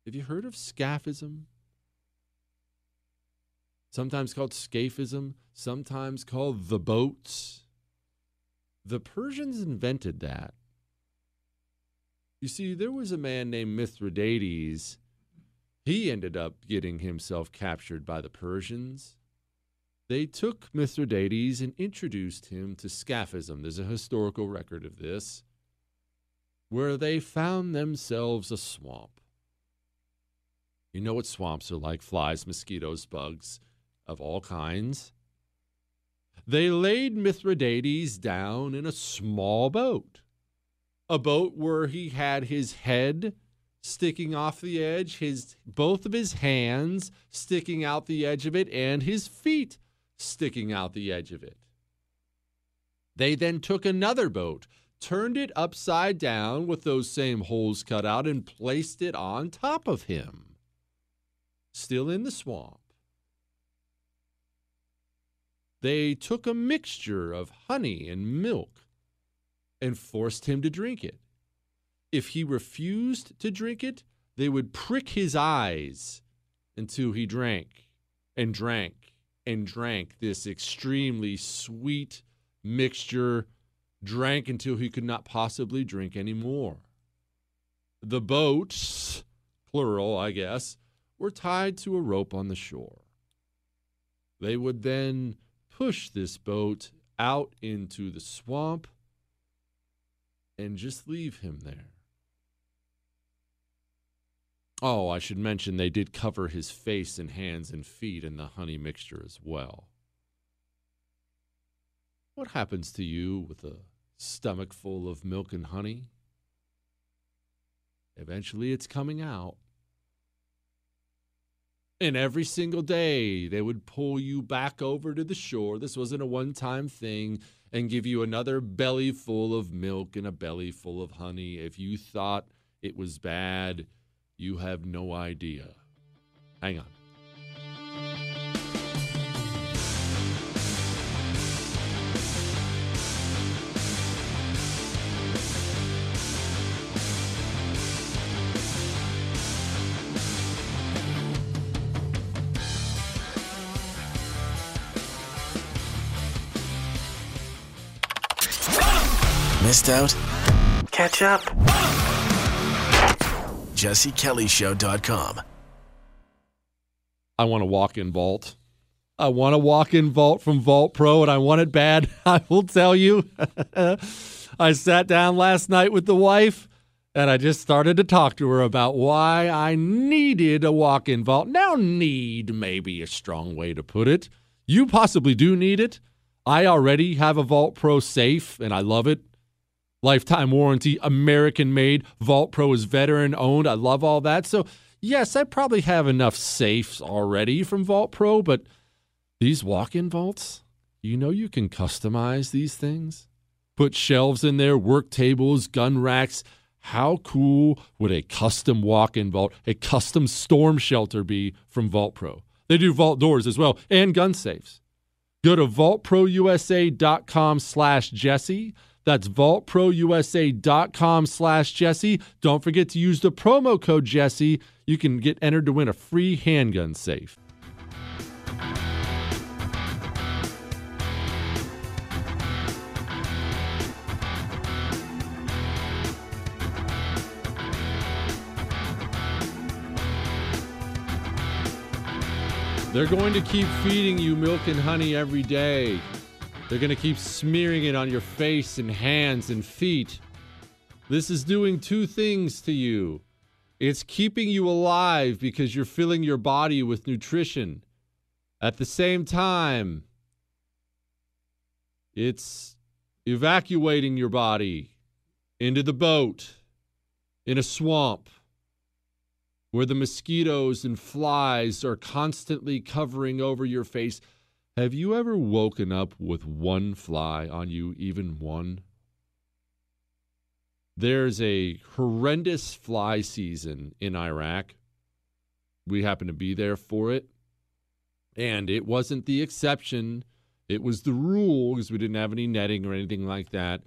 Have you heard of scaphism? sometimes called scaphism, sometimes called the boats. The Persians invented that. You see, there was a man named Mithridates. He ended up getting himself captured by the Persians. They took Mithridates and introduced him to scaphism. There's a historical record of this, where they found themselves a swamp. You know what swamps are like flies, mosquitoes, bugs of all kinds. They laid Mithridates down in a small boat, a boat where he had his head sticking off the edge, his both of his hands sticking out the edge of it, and his feet sticking out the edge of it. They then took another boat, turned it upside down with those same holes cut out, and placed it on top of him. Still in the swamp. They took a mixture of honey and milk and forced him to drink it. If he refused to drink it, they would prick his eyes until he drank and drank and drank this extremely sweet mixture, drank until he could not possibly drink anymore. The boats, plural, I guess, were tied to a rope on the shore. They would then push this boat out into the swamp and just leave him there. Oh, I should mention they did cover his face and hands and feet in the honey mixture as well. What happens to you with a stomach full of milk and honey? Eventually it's coming out. And every single day, they would pull you back over to the shore. This wasn't a one time thing and give you another belly full of milk and a belly full of honey. If you thought it was bad, you have no idea. Hang on. Missed out? Catch up. JesseKellyShow.com. I want to walk in vault. I want to walk in vault from Vault Pro, and I want it bad. I will tell you. I sat down last night with the wife, and I just started to talk to her about why I needed a walk in vault. Now, need may be a strong way to put it. You possibly do need it. I already have a Vault Pro safe, and I love it lifetime warranty, American made. Vault Pro is veteran owned. I love all that. So, yes, I probably have enough safes already from Vault Pro, but these walk in vaults, you know, you can customize these things. Put shelves in there, work tables, gun racks. How cool would a custom walk in vault, a custom storm shelter be from Vault Pro? They do vault doors as well and gun safes. Go to vaultprousa.com slash Jesse. That's vaultprousa.com slash Jesse. Don't forget to use the promo code Jesse. You can get entered to win a free handgun safe. They're going to keep feeding you milk and honey every day. They're going to keep smearing it on your face and hands and feet. This is doing two things to you it's keeping you alive because you're filling your body with nutrition. At the same time, it's evacuating your body into the boat in a swamp where the mosquitoes and flies are constantly covering over your face. Have you ever woken up with one fly on you, even one? There's a horrendous fly season in Iraq. We happen to be there for it. And it wasn't the exception, it was the rule because we didn't have any netting or anything like that.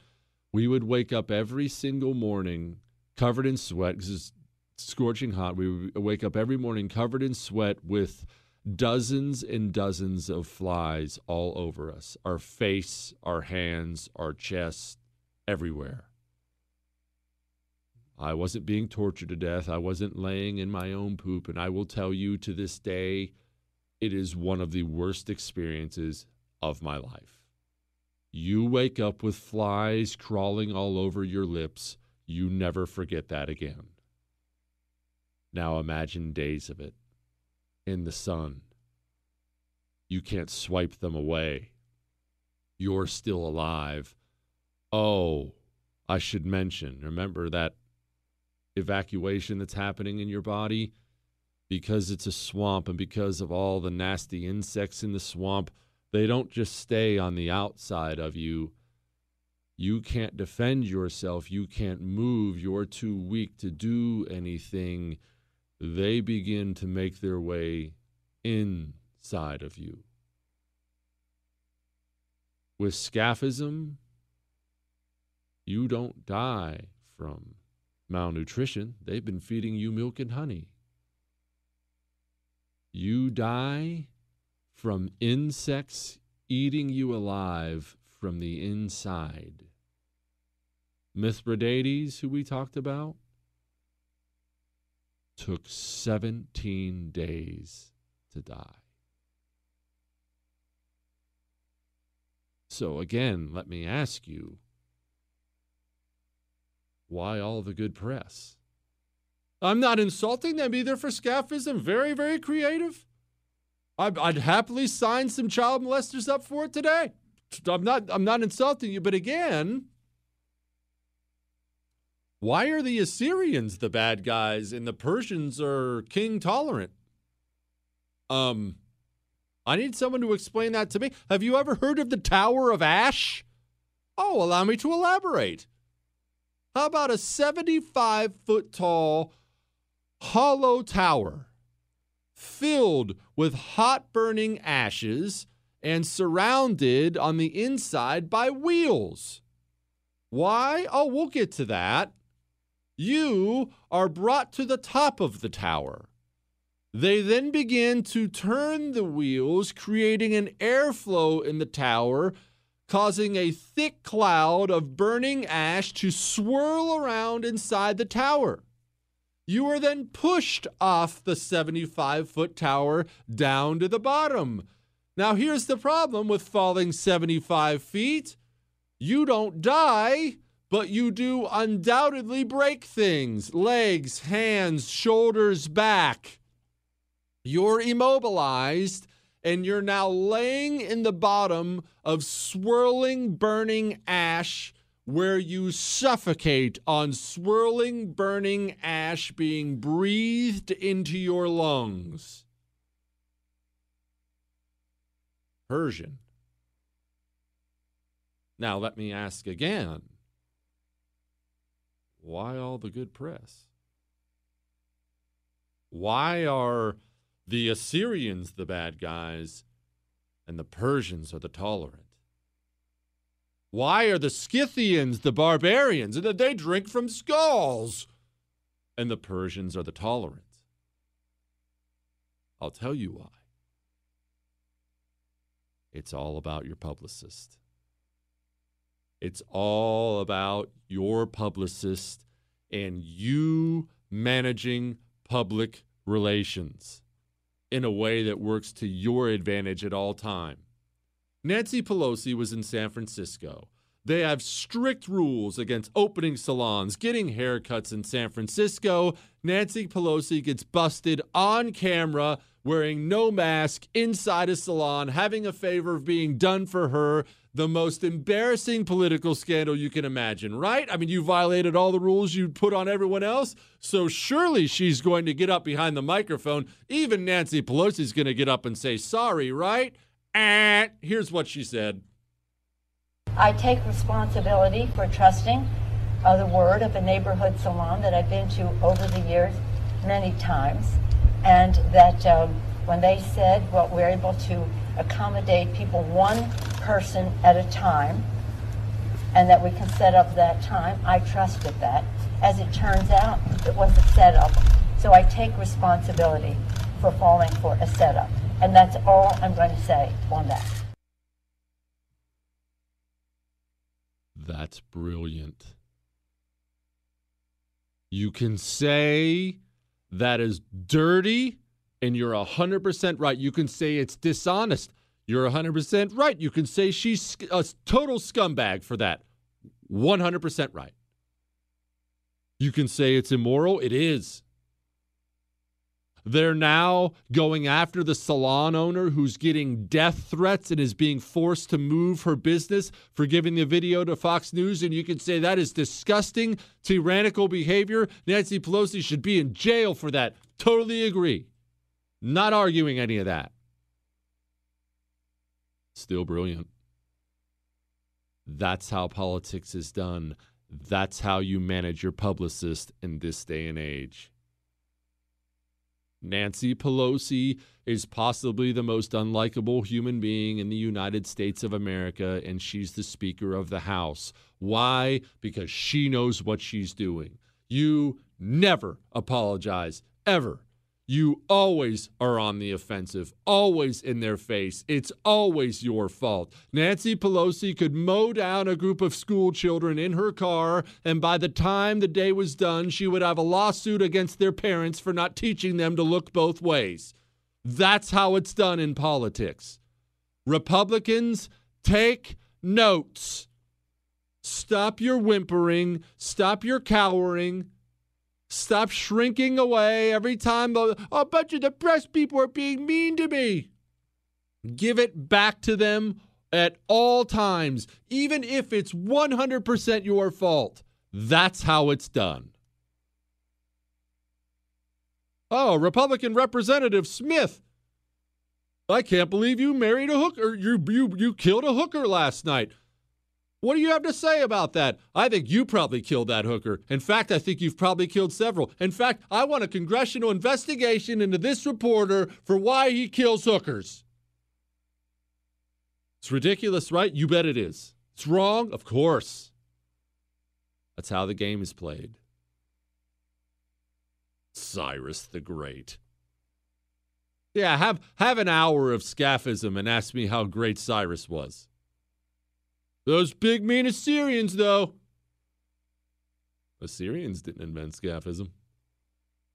We would wake up every single morning covered in sweat because it's scorching hot. We would wake up every morning covered in sweat with dozens and dozens of flies all over us our face, our hands, our chest, everywhere. I wasn't being tortured to death. I wasn't laying in my own poop. And I will tell you to this day, it is one of the worst experiences of my life. You wake up with flies crawling all over your lips. You never forget that again. Now imagine days of it in the sun. You can't swipe them away. You're still alive. Oh, I should mention, remember that evacuation that's happening in your body? Because it's a swamp and because of all the nasty insects in the swamp, they don't just stay on the outside of you. you can't defend yourself, you can't move, you're too weak to do anything, they begin to make their way inside of you. With scaphism, you don't die from malnutrition. They've been feeding you milk and honey. You die from insects eating you alive from the inside. Mithridates, who we talked about, took 17 days to die. So, again, let me ask you why all the good press? I'm not insulting them either for scaphism. Very, very creative. I'd, I'd happily sign some child molesters up for it today. I'm not. I'm not insulting you, but again, why are the Assyrians the bad guys and the Persians are king tolerant? Um, I need someone to explain that to me. Have you ever heard of the Tower of Ash? Oh, allow me to elaborate. How about a 75 foot tall hollow tower filled with hot burning ashes and surrounded on the inside by wheels? Why? Oh, we'll get to that. You are brought to the top of the tower. They then begin to turn the wheels, creating an airflow in the tower causing a thick cloud of burning ash to swirl around inside the tower. You are then pushed off the 75 foot tower down to the bottom. Now, here's the problem with falling 75 feet you don't die, but you do undoubtedly break things legs, hands, shoulders, back. You're immobilized and you're now laying in the bottom of swirling, burning ash where you suffocate on swirling, burning ash being breathed into your lungs. Persian. Now, let me ask again why all the good press? Why are the Assyrians the bad guys, and the Persians are the tolerant. Why are the Scythians the barbarians and that they drink from skulls? And the Persians are the tolerant. I'll tell you why. It's all about your publicist. It's all about your publicist and you managing public relations in a way that works to your advantage at all time. Nancy Pelosi was in San Francisco. They have strict rules against opening salons, getting haircuts in San Francisco. Nancy Pelosi gets busted on camera wearing no mask inside a salon, having a favor of being done for her the most embarrassing political scandal you can imagine, right? I mean, you violated all the rules you put on everyone else. So surely she's going to get up behind the microphone. Even Nancy Pelosi's going to get up and say sorry, right? And here's what she said I take responsibility for trusting uh, the word of a neighborhood salon that I've been to over the years many times. And that um, when they said, well, we're able to accommodate people one person at a time and that we can set up that time. I trusted that. As it turns out, it was a setup. So I take responsibility for falling for a setup. And that's all I'm going to say on that. That's brilliant. You can say that is dirty and you're 100% right. You can say it's dishonest. You're 100% right. You can say she's a total scumbag for that. 100% right. You can say it's immoral. It is. They're now going after the salon owner who's getting death threats and is being forced to move her business for giving the video to Fox News. And you can say that is disgusting, tyrannical behavior. Nancy Pelosi should be in jail for that. Totally agree. Not arguing any of that. Still brilliant. That's how politics is done. That's how you manage your publicist in this day and age. Nancy Pelosi is possibly the most unlikable human being in the United States of America, and she's the Speaker of the House. Why? Because she knows what she's doing. You never apologize, ever. You always are on the offensive, always in their face. It's always your fault. Nancy Pelosi could mow down a group of school children in her car, and by the time the day was done, she would have a lawsuit against their parents for not teaching them to look both ways. That's how it's done in politics. Republicans, take notes. Stop your whimpering, stop your cowering. Stop shrinking away every time a, bunch of depressed people are being mean to me. Give it back to them at all times, even if it's 100% your fault. That's how it's done. Oh, Republican Representative Smith. I can't believe you married a hooker. You, you, you killed a hooker last night. What do you have to say about that? I think you probably killed that hooker. In fact, I think you've probably killed several. In fact, I want a congressional investigation into this reporter for why he kills hookers. It's ridiculous, right? You bet it is. It's wrong? Of course. That's how the game is played. Cyrus the Great. Yeah, have have an hour of scaphism and ask me how great Cyrus was. Those big mean Assyrians, though. Assyrians didn't invent scaphism.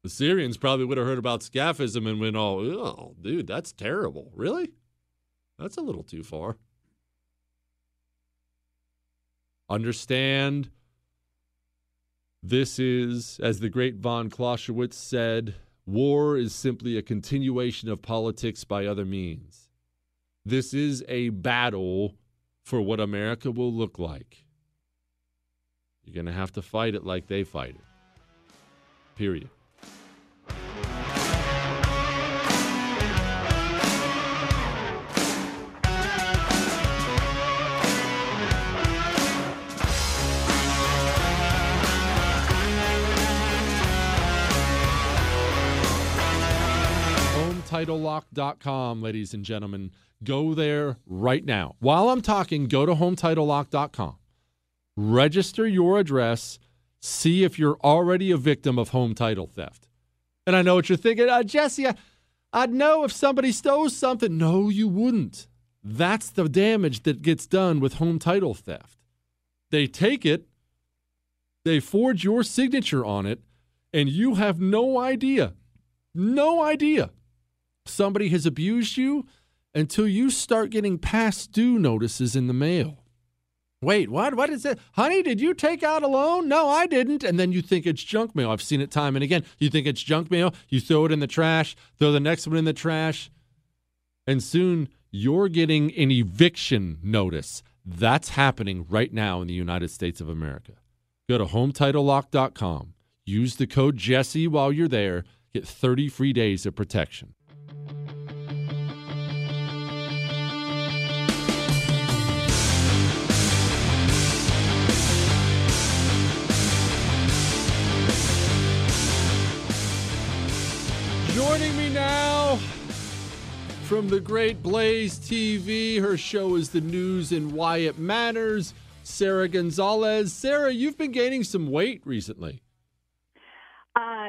Assyrians probably would have heard about scaphism and went, oh, oh, dude, that's terrible. Really? That's a little too far. Understand this is, as the great von Clausewitz said, war is simply a continuation of politics by other means. This is a battle for what America will look like. You're going to have to fight it like they fight it. Period. HomeTitleLock.com, ladies and gentlemen. Go there right now. While I'm talking, go to HomeTitleLock.com. Register your address. See if you're already a victim of home title theft. And I know what you're thinking, uh, Jesse. I, I'd know if somebody stole something. No, you wouldn't. That's the damage that gets done with home title theft. They take it, they forge your signature on it, and you have no idea, no idea somebody has abused you until you start getting past due notices in the mail. Wait, what? What is it? Honey, did you take out a loan? No, I didn't. And then you think it's junk mail. I've seen it time and again. You think it's junk mail, you throw it in the trash, throw the next one in the trash, and soon you're getting an eviction notice. That's happening right now in the United States of America. Go to HomeTitleLock.com. Use the code Jesse while you're there. Get 30 free days of protection. Joining me now from the great Blaze TV, her show is The News and Why It Matters. Sara Gonzales. Sara, you've been gaining some weight recently. Uh,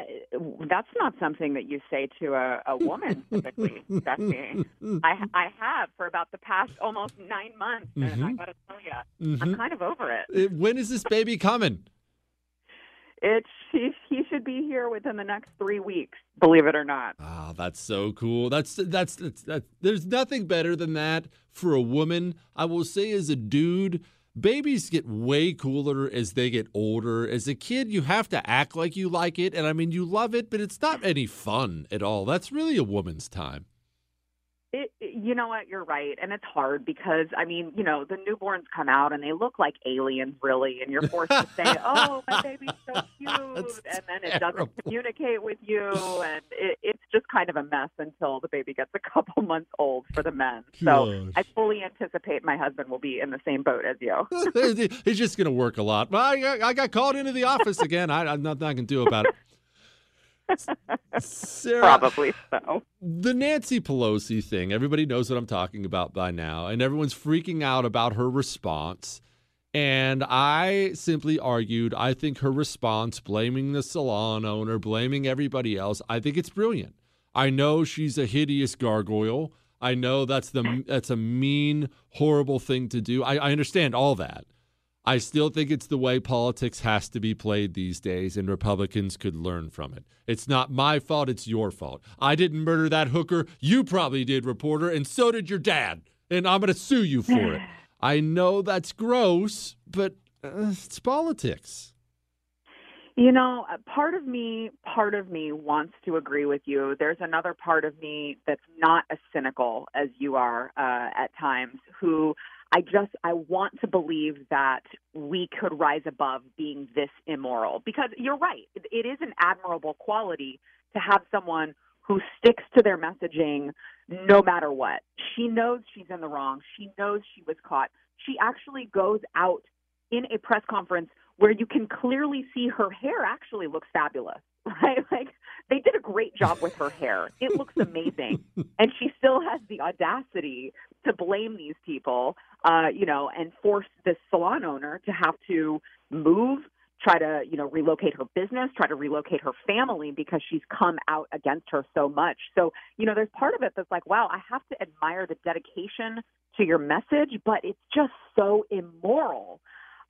that's not something that you say to a, a woman typically, Jesse. I, I have for about the past almost nine months, and Mm-hmm. I got to tell you, I'm kind of over it. Uh, When is this baby coming? It's he, he should be here within the next three weeks. Believe it or not. Ah, that's so cool. That's that's that's that. There's nothing better than that for a woman. I will say, as a dude, babies get way cooler as they get older. As a kid, you have to act like you like it, and I mean, you love it, but it's not any fun at all. That's really a woman's time. It, it- you know what? You're right, and it's hard because I mean, you know, the newborns come out and they look like aliens, really, and you're forced to say, "Oh, my baby's so cute," That's and then it terrible. doesn't communicate with you, and it, it's just kind of a mess until the baby gets a couple months old for the men. So Gosh. I fully anticipate my husband will be in the same boat as you. He's just going to work a lot. Well, I, got- I got called into the office again. I, I'm nothing I can do about it. Sara, Probably so. the Nancy Pelosi thing, everybody knows what I'm talking about by now, and everyone's freaking out about her response. And I simply argued, I think her response, blaming the salon owner, blaming everybody else, I think it's brilliant. I know she's a hideous gargoyle. I know that's the that's a mean, horrible thing to do. I, I understand all that. I still think it's the way politics has to be played these days, and Republicans could learn from it. It's not my fault, it's your fault. I didn't murder that hooker. You probably did, reporter, and so did your dad. And I'm going to sue you for it. I know that's gross, but uh, it's politics. You know, uh, part of me, part of me wants to agree with you. There's another part of me that's not as cynical as you are uh, at times, who I just I want to believe that we could rise above being this immoral. Because you're right, it, is an admirable quality to have someone who sticks to their messaging no matter what. She knows she's in the wrong. She knows she was caught. She actually goes out in a press conference where you can clearly see her hair actually looks fabulous, right? Like they did a great job with her hair. It looks amazing. and she still has the audacity to blame these people, uh, you know, and force this salon owner to have to move, try to, you know, relocate her business, try to relocate her family because she's come out against her so much. So, you know, there's part of it that's like, wow, I have to admire the dedication to your message, but it's just so immoral.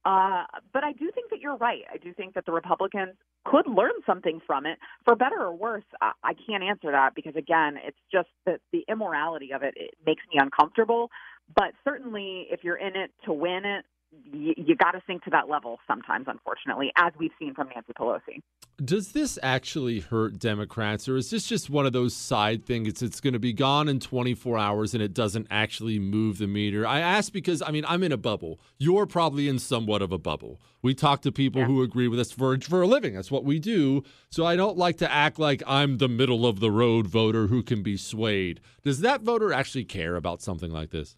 Uh, but I do think that you're right. I do think that the Republicans could learn something from it, for better or worse. I, I can't answer that because, again, it's just that the immorality of it, it makes me uncomfortable. But certainly, if you're in it to win it, you, you got to sink to that level sometimes, unfortunately, as we've seen from Nancy Pelosi. Does this actually hurt Democrats, or is this just one of those side things? It's, it's going to be gone in 24 hours and it doesn't actually move the meter? I ask because, I mean, I'm in a bubble. You're probably in somewhat of a bubble. We talk to people Yeah. who agree with us for, for a living. That's what we do. So I don't like to act like I'm the middle of the road voter who can be swayed. Does that voter actually care about something like this?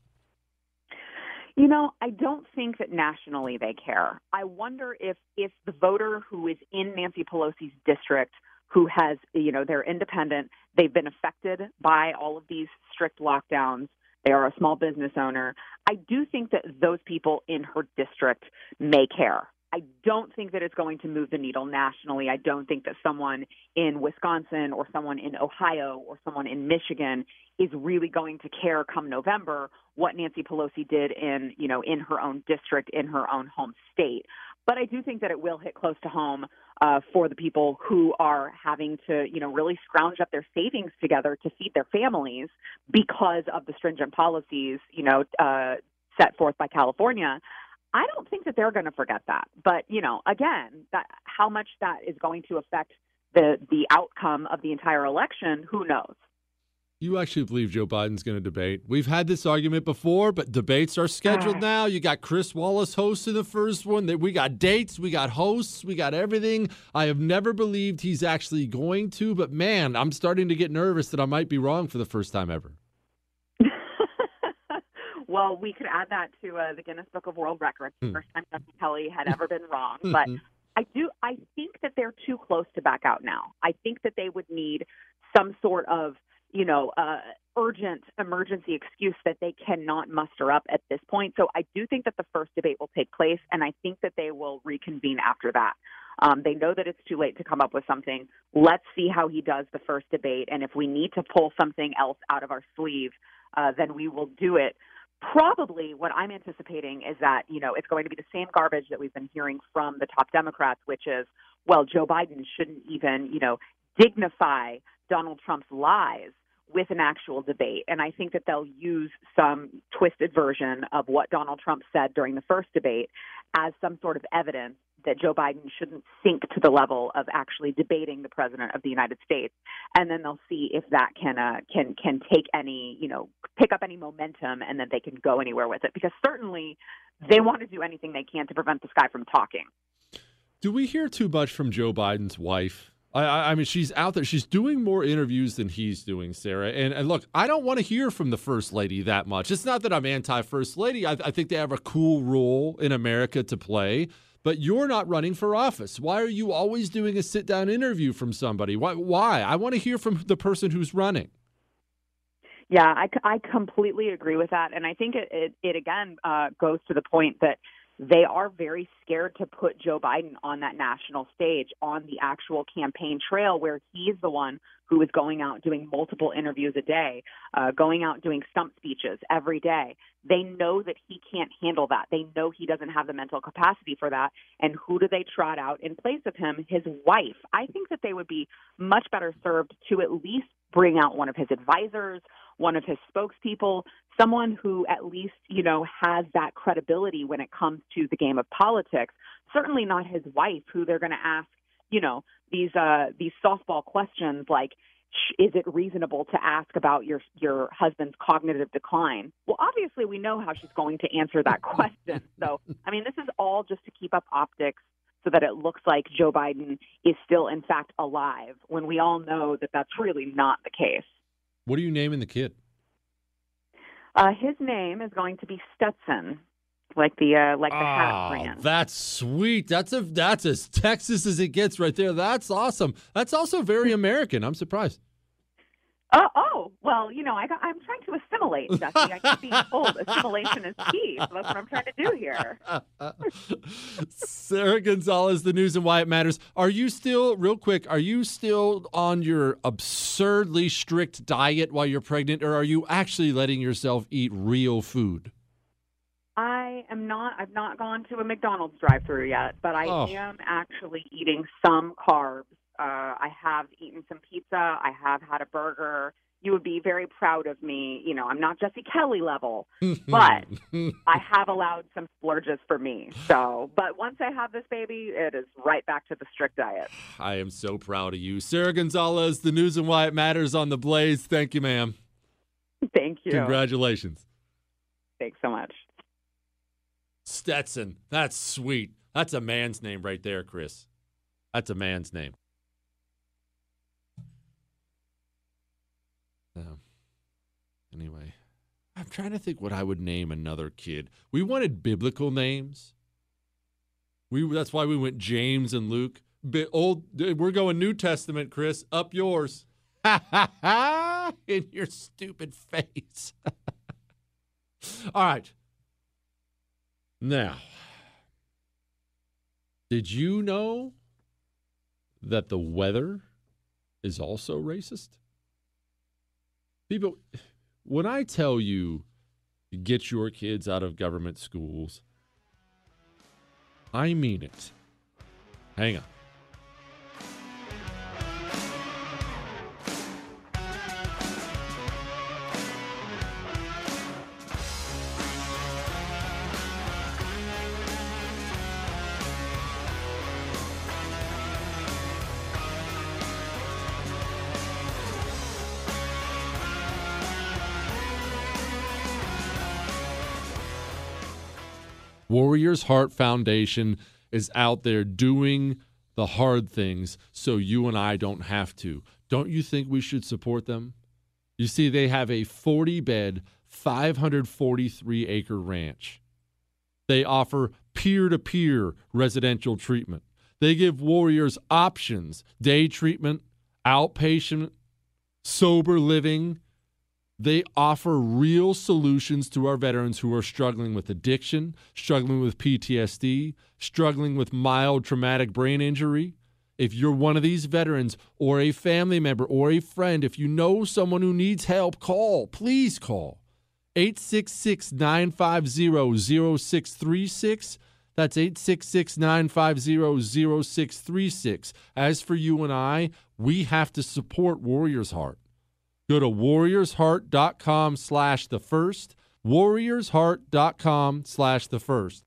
You know, I don't think that nationally they care. I wonder if if the voter who is in Nancy Pelosi's district who has, you know, they're independent, they've been affected by all of these strict lockdowns, they are a small business owner. I do think that those people in her district may care. I don't think that it's going to move the needle nationally. I don't think that someone in Wisconsin or someone in Ohio or someone in Michigan is really going to care come November what Nancy Pelosi did in, you know, in her own district, in her own home state. But I do think that it will hit close to home uh, for the people who are having to, you know, really scrounge up their savings together to feed their families because of the stringent policies, you know, uh, set forth by California. I don't think that they're going to forget that. But you know, again, that how much that is going to affect the the outcome of the entire election, who knows? You actually believe Joe Biden's going to debate? We've had this argument before, but debates are scheduled now. You got Chris Wallace hosting the first one. That we got dates, we got hosts, we got everything. I have never believed he's actually going to, but man, I'm starting to get nervous that I might be wrong for the first time ever. Well, we could add that to uh, the Guinness Book of World Records. The first time Jesse Kelly had ever been wrong, but I do. I think that they're too close to back out now. I think that they would need some sort of, you know, uh, urgent emergency excuse that they cannot muster up at this point. So I do think that the first debate will take place, and I think that they will reconvene after that. Um, they know that it's too late to come up with something. Let's see how he does the first debate, and if we need to pull something else out of our sleeve, uh, then we will do it. Probably what I'm anticipating is that, you know, it's going to be the same garbage that we've been hearing from the top Democrats, which is, well, Joe Biden shouldn't even, you know, dignify Donald Trump's lies with an actual debate. And I think that they'll use some twisted version of what Donald Trump said during the first debate as some sort of evidence that Joe Biden shouldn't sink to the level of actually debating the president of the United States. And then they'll see if that can uh, can can take any, you know, pick up any momentum and then they can go anywhere with it because certainly they want to do anything they can to prevent this guy from talking. Do we hear too much from Joe Biden's wife? I, I mean, she's out there. She's doing more interviews than he's doing, Sara. And, and look, I don't want to hear from the first lady that much. It's not that I'm anti first lady. I, I think they have a cool role in America to play. But you're not running for office. Why are you always doing a sit down interview from somebody? Why? Why? I want to hear from the person who's running. Yeah, I, I completely agree with that. And I think it, it, it again uh, goes to the point that they are very scared to put Joe Biden on that national stage, on the actual campaign trail, where he's the one who is going out doing multiple interviews a day, uh, going out doing stump speeches every day. They know that he can't handle that. They know he doesn't have the mental capacity for that. And who do they trot out in place of him? His wife. I think that they would be much better served to at least bring out one of his advisors, one of his spokespeople, someone who at least, you know, has that credibility when it comes to the game of politics. Certainly not his wife, who they're going to ask, you know, these uh, these softball questions like, is it reasonable to ask about your your husband's cognitive decline? Well, obviously we know how she's going to answer that question. So, I mean, this is all just to keep up optics so that it looks like Joe Biden is still in fact alive when we all know that that's really not the case. What are you naming the kid? Uh, his name is going to be Stetson, like the uh, like the oh, hat brand. That's sweet. That's a that's as Texas as it gets right there. That's awesome. That's also very American. I'm surprised. Oh, oh, well, you know, I got, I'm trying to assimilate, Jesse. I keep being told assimilation is key. So that's what I'm trying to do here. Sara Gonzales, the news and why it matters. Are you still, real quick, are you still on your absurdly strict diet while you're pregnant, or are you actually letting yourself eat real food? I am not. I've not gone to a McDonald's drive-through yet, but I Oh. am actually eating some carbs. Uh, I have eaten some pizza. I have had a burger. You would be very proud of me. You know, I'm not Jesse Kelly level, but I have allowed some splurges for me. So, but once I have this baby, it is right back to the strict diet. I am so proud of you. Sara Gonzales, the news and why it matters on the Blaze. Thank you, ma'am. Thank you. Congratulations. Thanks so much. Stetson. That's sweet. That's a man's name right there, Chris. That's a man's name. Anyway, I'm trying to think what I would name another kid. We wanted biblical names. We that's why we went James and Luke. Bi- old, we're going New Testament, Chris. Up yours. In your stupid face. All right. Now, did you know that the weather is also racist? People, when I tell you get your kids out of government schools, I mean it. Hang on. Warriors Heart Foundation is out there doing the hard things so you and I don't have to. Don't you think we should support them? You see, they have a 40 bed, 543 acre ranch. They offer peer to peer residential treatment. They give warriors options day treatment, outpatient, sober living. They offer real solutions to our veterans who are struggling with addiction, struggling with PTSD, struggling with mild traumatic brain injury. If you're one of these veterans or a family member or a friend, if you know someone who needs help, call. Please call. 866 950 0636. That's 866 950 0636. As for you and I, we have to support Warriors Heart. Go to warriorsheart.com slash the first. Warriorsheart.com slash the first.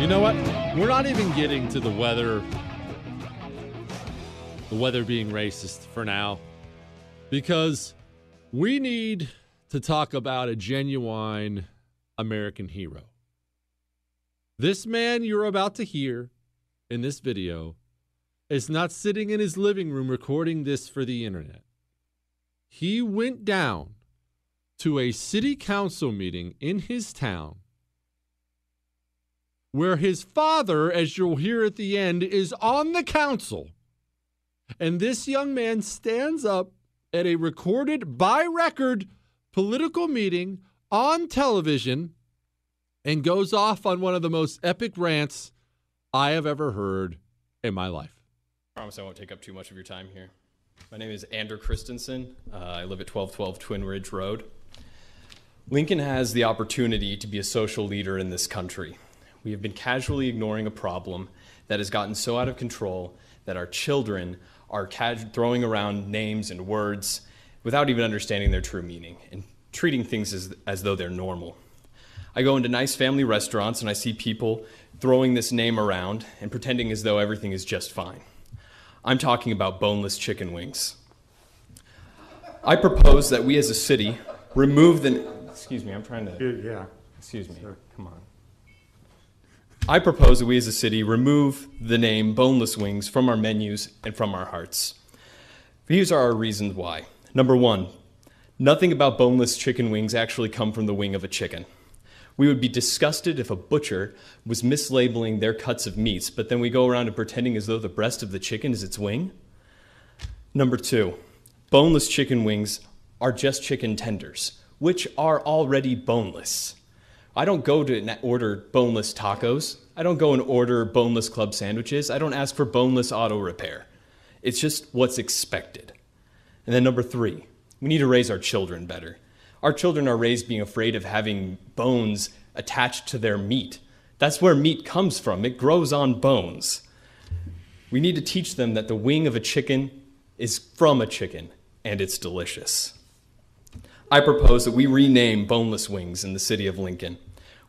You know what? We're not even getting to the weather the weather being racist for now because we need to talk about a genuine American hero. This man you're about to hear in this video is not sitting in his living room recording this for the internet. He went down to a city council meeting in his town where his father, as you'll hear at the end, is on the council. And this young man stands up at a recorded by record political meeting on television and goes off on one of the most epic rants I have ever heard in my life. I promise I won't take up too much of your time here. My name is Andrew Christensen. Uh, I live at 1212 Twin Ridge Road. Lincoln has the opportunity to be a social leader in this country. We have been casually ignoring a problem that has gotten so out of control that our children are throwing around names and words without even understanding their true meaning and treating things as, as though they're normal. I go into nice family restaurants and I see people throwing this name around and pretending as though everything is just fine. I'm talking about boneless chicken wings. I propose that we as a city remove the. Excuse me, I'm trying to. Yeah. Excuse me. Come on. I propose that we as a city remove the name boneless wings from our menus and from our hearts. These are our reasons why. Number one, nothing about boneless chicken wings actually come from the wing of a chicken. We would be disgusted if a butcher was mislabeling their cuts of meats, but then we go around and pretending as though the breast of the chicken is its wing. Number two, boneless chicken wings are just chicken tenders, which are already boneless. I don't go to order boneless tacos. I don't go and order boneless club sandwiches. I don't ask for boneless auto repair. It's just what's expected. And then number three, we need to raise our children better. Our children are raised being afraid of having bones attached to their meat. That's where meat comes from, it grows on bones. We need to teach them that the wing of a chicken is from a chicken and it's delicious. I propose that we rename boneless wings in the city of Lincoln.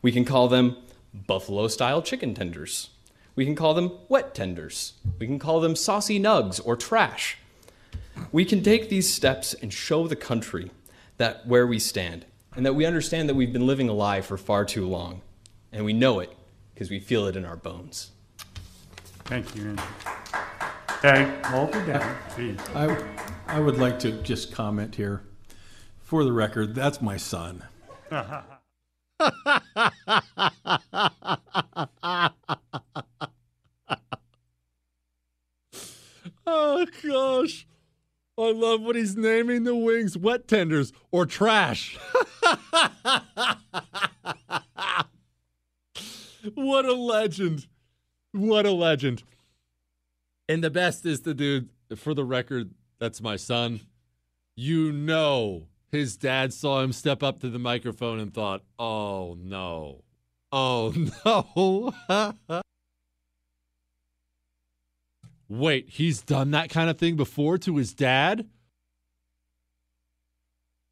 We can call them buffalo style chicken tenders. We can call them wet tenders. We can call them saucy nugs or trash. We can take these steps and show the country that where we stand and that we understand that we've been living a lie for far too long. And we know it because we feel it in our bones. Thank you, Andrew. Okay, hold it down. Jeez. I, I would like to just comment here. For the record, that's my son. oh gosh. I love what he's naming the wings wet tenders or trash. what a legend. What a legend. And the best is the dude, for the record, that's my son. You know his dad saw him step up to the microphone and thought, oh no. Oh no. Wait, he's done that kind of thing before to his dad?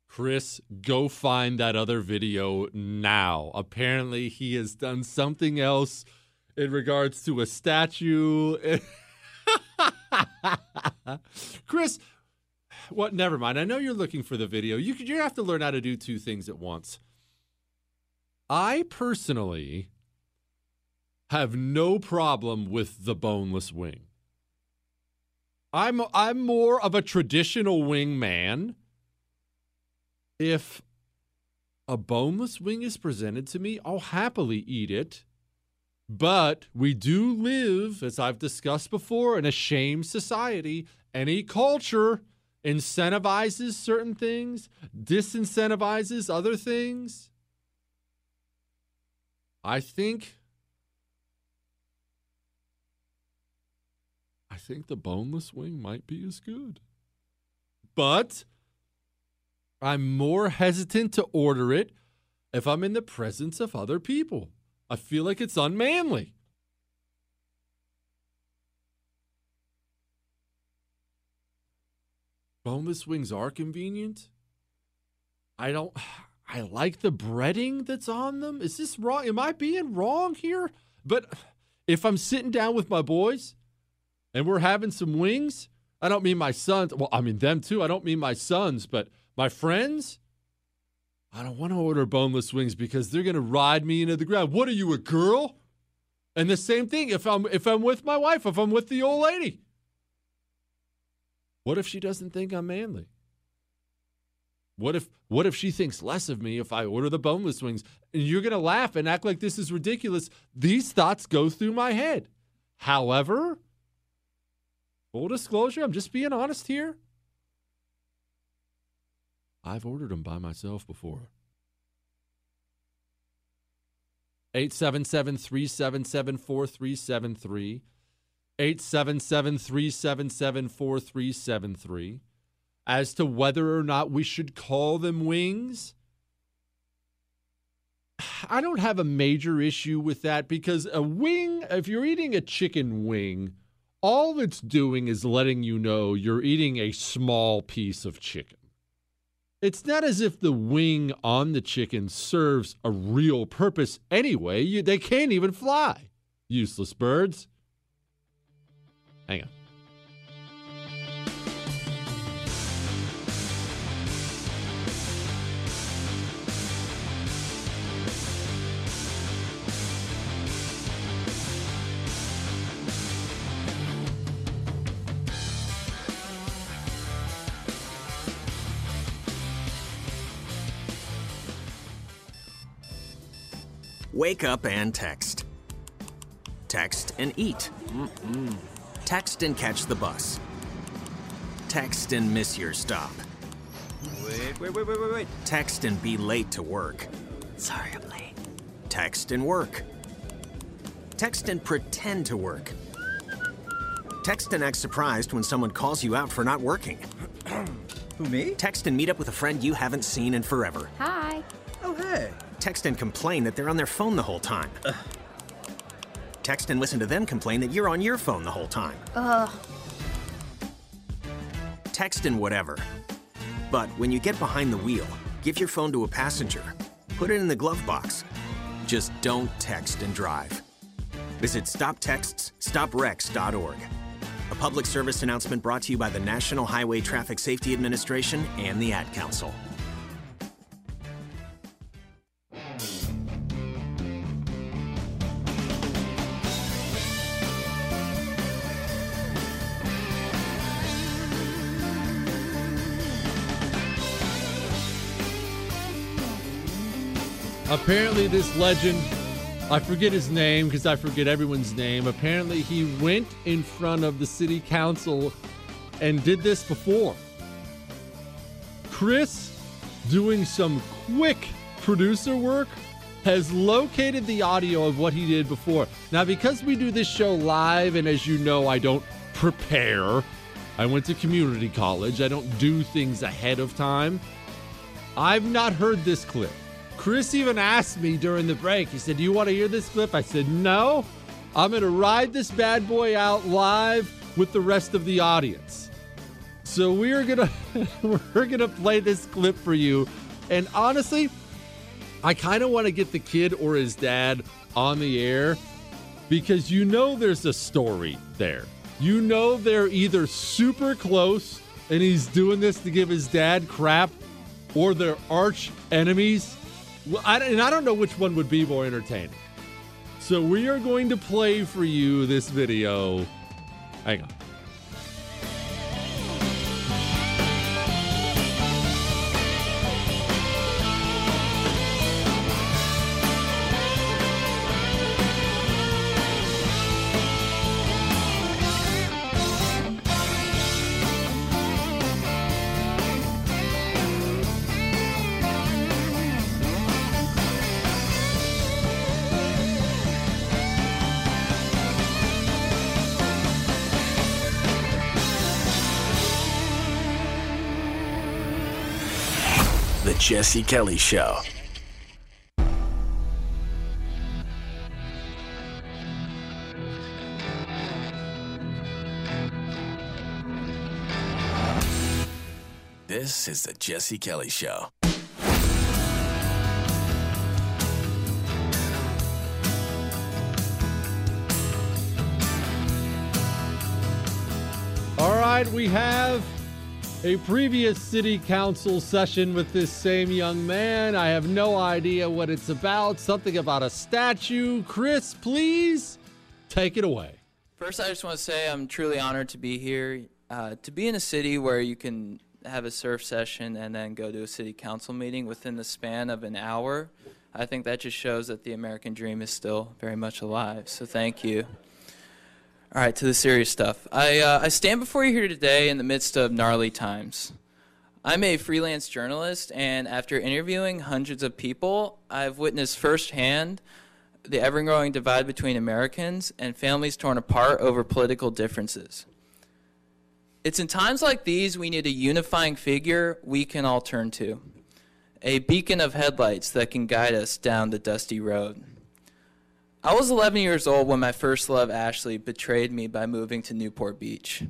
Chris, go find that other video now. Apparently, he has done something else in regards to a statue. Chris, what? Never mind. I know you're looking for the video. You could, you have to learn how to do two things at once. I personally have no problem with the boneless wing. I'm I'm more of a traditional wing man. If a boneless wing is presented to me, I'll happily eat it. But we do live, as I've discussed before, in a shame society. Any culture incentivizes certain things, disincentivizes other things. I think I think the boneless wing might be as good. But I'm more hesitant to order it if I'm in the presence of other people. I feel like it's unmanly. Boneless wings are convenient. I don't I like the breading that's on them. Is this wrong? Am I being wrong here? But if I'm sitting down with my boys and we're having some wings, I don't mean my sons. Well, I mean them too. I don't mean my sons, but my friends. I don't want to order boneless wings because they're going to ride me into the ground. What are you, a girl? And the same thing if I'm if I'm with my wife, if I'm with the old lady. What if she doesn't think I'm manly? What if what if she thinks less of me if I order the boneless wings? And you're going to laugh and act like this is ridiculous. These thoughts go through my head. However, full disclosure, I'm just being honest here. I've ordered them by myself before. 877 377 4373. 877 377 4373 as to whether or not we should call them wings. I don't have a major issue with that because a wing, if you're eating a chicken wing, all it's doing is letting you know you're eating a small piece of chicken. It's not as if the wing on the chicken serves a real purpose anyway. You, they can't even fly. Useless birds. Hang on. Wake up and text. Text and eat. Mm-mm. Text and catch the bus. Text and miss your stop. Wait, wait, wait, wait, wait, wait. Text and be late to work. Sorry, I'm late. Text and work. Text and pretend to work. Text and act surprised when someone calls you out for not working. Who, me? Text and meet up with a friend you haven't seen in forever. Hi. Oh, hey. Text and complain that they're on their phone the whole time. Text and listen to them complain that you're on your phone the whole time. Ugh. Text and whatever. But when you get behind the wheel, give your phone to a passenger. Put it in the glove box. Just don't text and drive. Visit stoptextsstopwrecks.org. A public service announcement brought to you by the National Highway Traffic Safety Administration and the Ad Council. Apparently, this legend, I forget his name because I forget everyone's name. Apparently, he went in front of the city council and did this before. Chris, doing some quick producer work, has located the audio of what he did before. Now, because we do this show live, and as you know, I don't prepare, I went to community college, I don't do things ahead of time. I've not heard this clip. Chris even asked me during the break. He said, Do you want to hear this clip? I said, No. I'm going to ride this bad boy out live with the rest of the audience. So we're going to we're going to play this clip for you. And honestly, I kind of want to get the kid or his dad on the air because you know there's a story there. You know they're either super close and he's doing this to give his dad crap or they're arch enemies well, I, and I don't know which one would be more entertaining. So we are going to play for you this video. Hang on. Jesse Kelly Show. This is the Jesse Kelly Show. All right, we have a previous city council session with this same young man. I have no idea what it's about. Something about a statue. Chris, please take it away. First, I just want to say I'm truly honored to be here. Uh, to be in a city where you can have a surf session and then go to a city council meeting within the span of an hour, I think that just shows that the American dream is still very much alive. So thank you. All right, to the serious stuff. I, uh, I stand before you here today in the midst of gnarly times. I'm a freelance journalist, and after interviewing hundreds of people, I've witnessed firsthand the ever growing divide between Americans and families torn apart over political differences. It's in times like these we need a unifying figure we can all turn to, a beacon of headlights that can guide us down the dusty road. I was 11 years old when my first love, Ashley, betrayed me by moving to Newport Beach.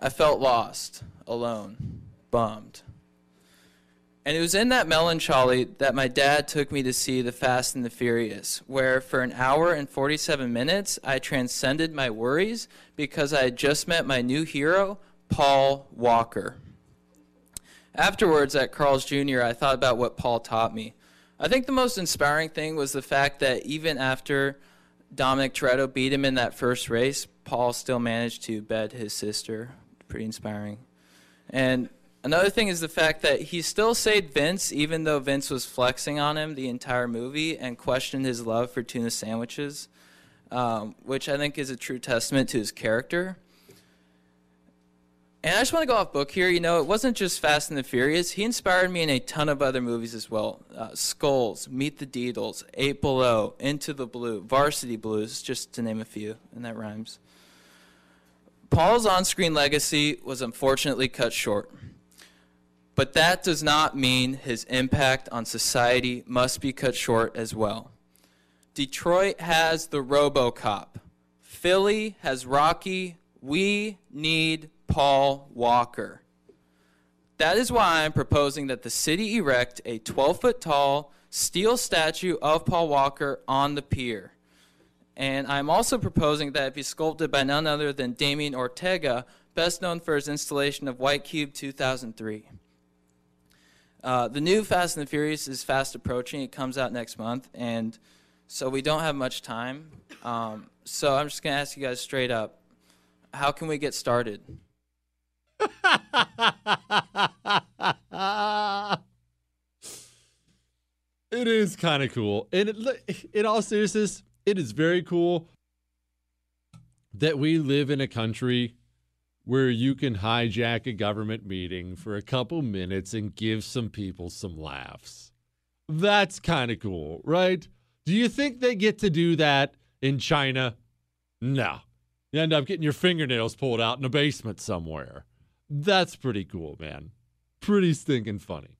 I felt lost, alone, bummed. And it was in that melancholy that my dad took me to see The Fast and the Furious, where for an hour and 47 minutes I transcended my worries because I had just met my new hero, Paul Walker. Afterwards at Carl's Jr., I thought about what Paul taught me. I think the most inspiring thing was the fact that even after Dominic Toretto beat him in that first race, Paul still managed to bed his sister. Pretty inspiring. And another thing is the fact that he still saved Vince, even though Vince was flexing on him the entire movie and questioned his love for tuna sandwiches, um, which I think is a true testament to his character. And I just want to go off book here. You know, it wasn't just Fast and the Furious. He inspired me in a ton of other movies as well. Uh, Skulls, Meet the Deedles, Eight Below, Into the Blue, Varsity Blues, just to name a few, and that rhymes. Paul's on screen legacy was unfortunately cut short. But that does not mean his impact on society must be cut short as well. Detroit has the Robocop. Philly has Rocky. We need Paul Walker. That is why I'm proposing that the city erect a 12 foot tall steel statue of Paul Walker on the pier. And I'm also proposing that it be sculpted by none other than Damien Ortega, best known for his installation of White Cube 2003. Uh, the new Fast and the Furious is fast approaching. It comes out next month, and so we don't have much time. Um, so I'm just going to ask you guys straight up how can we get started? It is kind of cool. And it, in all seriousness, it is very cool that we live in a country where you can hijack a government meeting for a couple minutes and give some people some laughs. That's kind of cool, right? Do you think they get to do that in China? No. You end up getting your fingernails pulled out in a basement somewhere. That's pretty cool, man. Pretty stinking funny.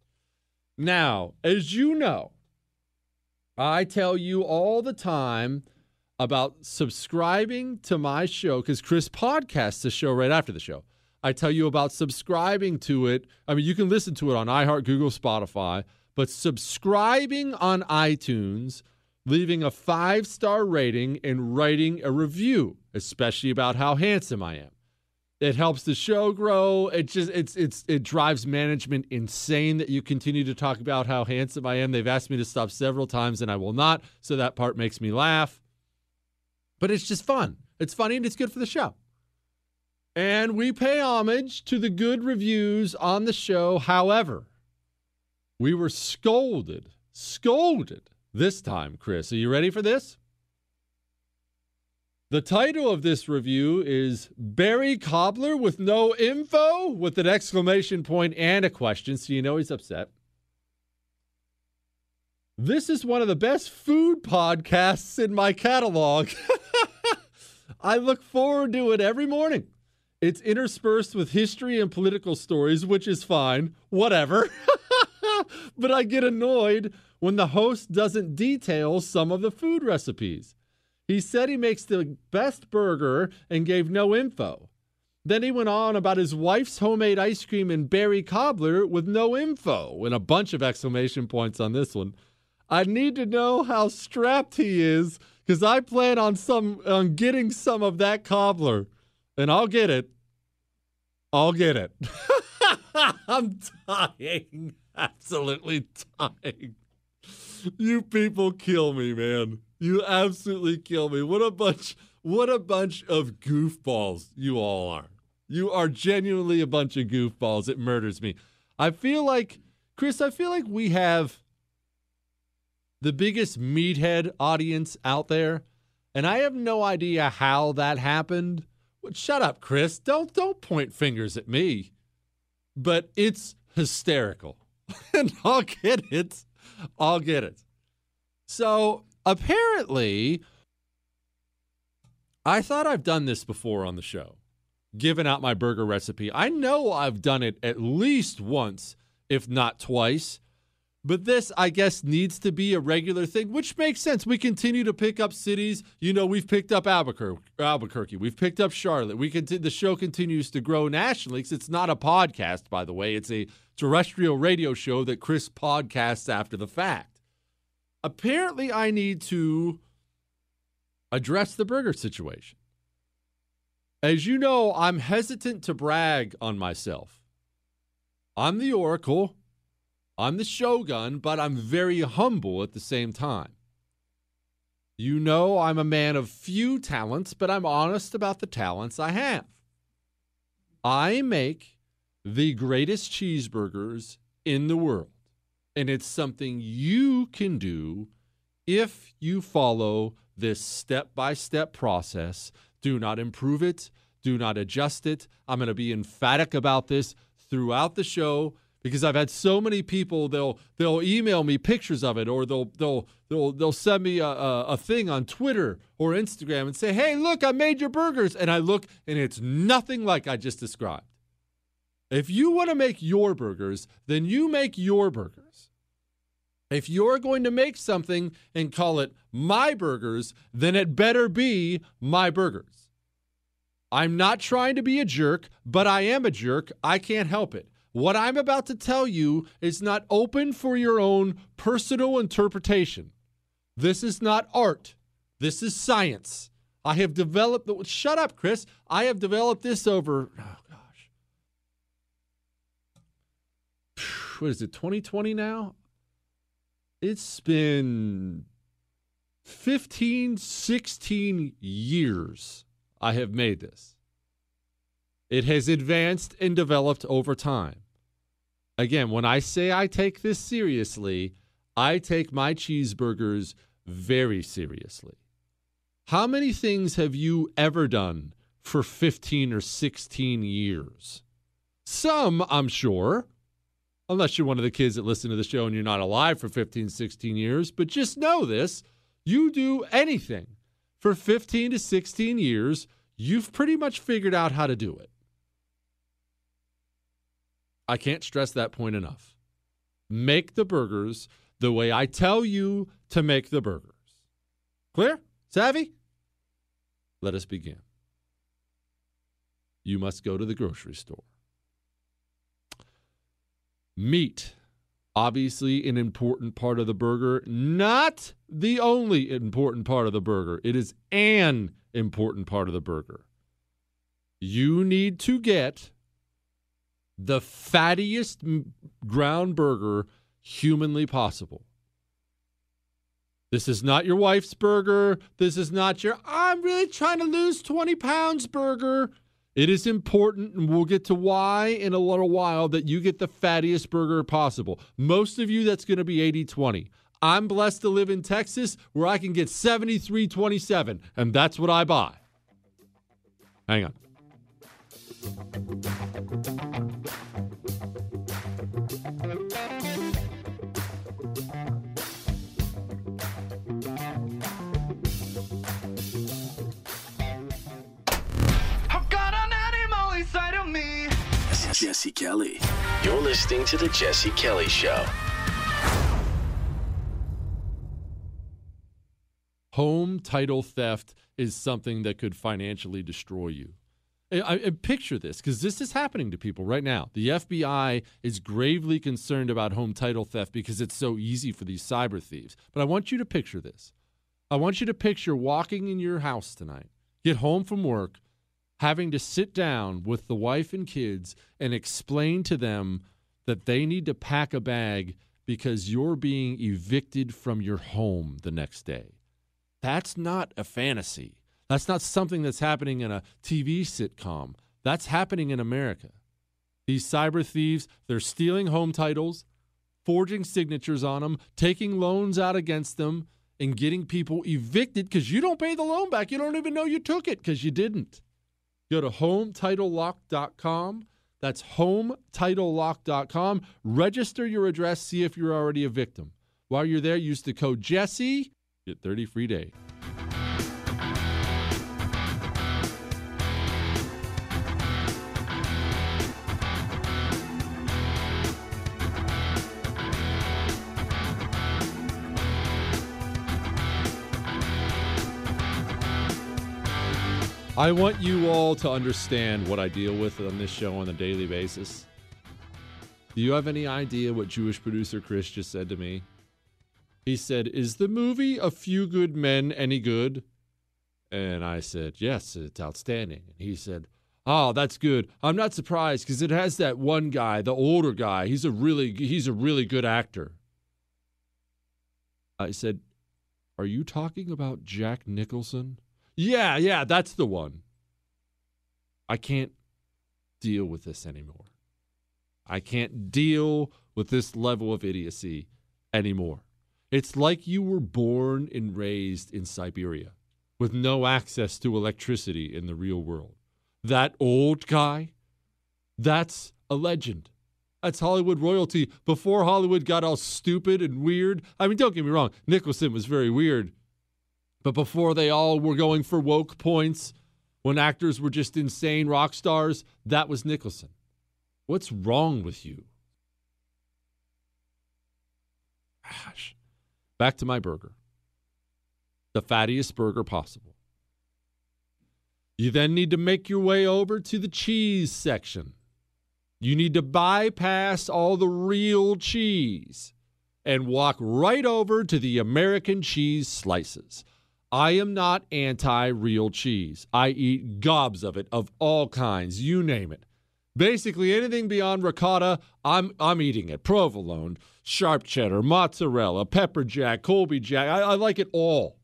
Now, as you know, I tell you all the time about subscribing to my show because Chris podcasts the show right after the show. I tell you about subscribing to it. I mean, you can listen to it on iHeart, Google, Spotify, but subscribing on iTunes, leaving a five star rating, and writing a review, especially about how handsome I am. It helps the show grow. It just it's it's it drives management insane that you continue to talk about how handsome I am. They've asked me to stop several times and I will not, so that part makes me laugh. But it's just fun. It's funny and it's good for the show. And we pay homage to the good reviews on the show. However, we were scolded, scolded this time, Chris. Are you ready for this? The title of this review is Berry Cobbler with no info with an exclamation point and a question, so you know he's upset. This is one of the best food podcasts in my catalog. I look forward to it every morning. It's interspersed with history and political stories, which is fine, whatever. but I get annoyed when the host doesn't detail some of the food recipes. He said he makes the best burger and gave no info. Then he went on about his wife's homemade ice cream and Berry Cobbler with no info and a bunch of exclamation points on this one. I need to know how strapped he is because I plan on some on getting some of that cobbler, and I'll get it. I'll get it. I'm dying. Absolutely dying. You people kill me, man. You absolutely kill me. What a bunch what a bunch of goofballs you all are. You are genuinely a bunch of goofballs. It murders me. I feel like Chris, I feel like we have the biggest meathead audience out there, and I have no idea how that happened. Shut up, Chris. Don't don't point fingers at me. But it's hysterical. and I'll get it. I'll get it. So apparently, I thought I've done this before on the show, given out my burger recipe. I know I've done it at least once, if not twice. But this, I guess, needs to be a regular thing, which makes sense. We continue to pick up cities. You know, we've picked up Albuquerque. Albuquerque. We've picked up Charlotte. We conti- the show continues to grow nationally because it's not a podcast, by the way. It's a terrestrial radio show that Chris podcasts after the fact. Apparently, I need to address the burger situation. As you know, I'm hesitant to brag on myself. I'm the Oracle. I'm the shogun, but I'm very humble at the same time. You know, I'm a man of few talents, but I'm honest about the talents I have. I make the greatest cheeseburgers in the world, and it's something you can do if you follow this step by step process. Do not improve it, do not adjust it. I'm going to be emphatic about this throughout the show because I've had so many people they'll they'll email me pictures of it or they'll they'll they'll they'll send me a, a, a, thing on Twitter or Instagram and say, "Hey, look, I made your burgers," and I look and it's nothing like I just described. If you want to make your burgers, then you make your burgers. If you're going to make something and call it my burgers, then it better be my burgers. I'm not trying to be a jerk, but I am a jerk. I can't help it. What I'm about to tell you is not open for your own personal interpretation. This is not art. This is science. I have developed the. Shut up, Chris. I have developed this over. Oh, gosh. What is it, 2020 now? It's been 15, 16 years I have made this. It has advanced and developed over time. Again, when I say I take this seriously, I take my cheeseburgers very seriously. How many things have you ever done for 15 or 16 years? Some, I'm sure, unless you're one of the kids that listen to the show and you're not alive for 15, 16 years. But just know this you do anything for 15 to 16 years, you've pretty much figured out how to do it. I can't stress that point enough. Make the burgers the way I tell you to make the burgers. Clear? Savvy? Let us begin. You must go to the grocery store. Meat, obviously, an important part of the burger, not the only important part of the burger. It is an important part of the burger. You need to get the fattiest ground burger humanly possible. This is not your wife's burger. This is not your, I'm really trying to lose 20 pounds burger. It is important, and we'll get to why in a little while, that you get the fattiest burger possible. Most of you, that's going to be 80 20. I'm blessed to live in Texas where I can get 73 27, and that's what I buy. Hang on. Jesse Kelly. You're listening to The Jesse Kelly Show. Home title theft is something that could financially destroy you. I, I picture this because this is happening to people right now. The FBI is gravely concerned about home title theft because it's so easy for these cyber thieves. But I want you to picture this. I want you to picture walking in your house tonight, get home from work, having to sit down with the wife and kids and explain to them that they need to pack a bag because you're being evicted from your home the next day. That's not a fantasy. That's not something that's happening in a TV sitcom. That's happening in America. These cyber thieves, they're stealing home titles, forging signatures on them, taking loans out against them, and getting people evicted because you don't pay the loan back. You don't even know you took it because you didn't. Go to hometitlelock.com. That's hometitlelock.com. Register your address, see if you're already a victim. While you're there, use the code Jesse, get 30 free day. I want you all to understand what I deal with on this show on a daily basis. Do you have any idea what Jewish producer Chris just said to me? He said, Is the movie A Few Good Men any good? And I said, Yes, it's outstanding. And he said, Oh, that's good. I'm not surprised because it has that one guy, the older guy. He's a really he's a really good actor. I said, Are you talking about Jack Nicholson? Yeah, yeah, that's the one. I can't deal with this anymore. I can't deal with this level of idiocy anymore. It's like you were born and raised in Siberia with no access to electricity in the real world. That old guy, that's a legend. That's Hollywood royalty before Hollywood got all stupid and weird. I mean, don't get me wrong, Nicholson was very weird but before they all were going for woke points, when actors were just insane rock stars, that was Nicholson. What's wrong with you? Gosh. Back to my burger. The fattiest burger possible. You then need to make your way over to the cheese section. You need to bypass all the real cheese and walk right over to the American cheese slices. I am not anti real cheese. I eat gobs of it of all kinds, you name it. Basically, anything beyond ricotta, I'm I'm eating it. Provolone, sharp cheddar, mozzarella, pepper jack, Colby jack. I, I like it all.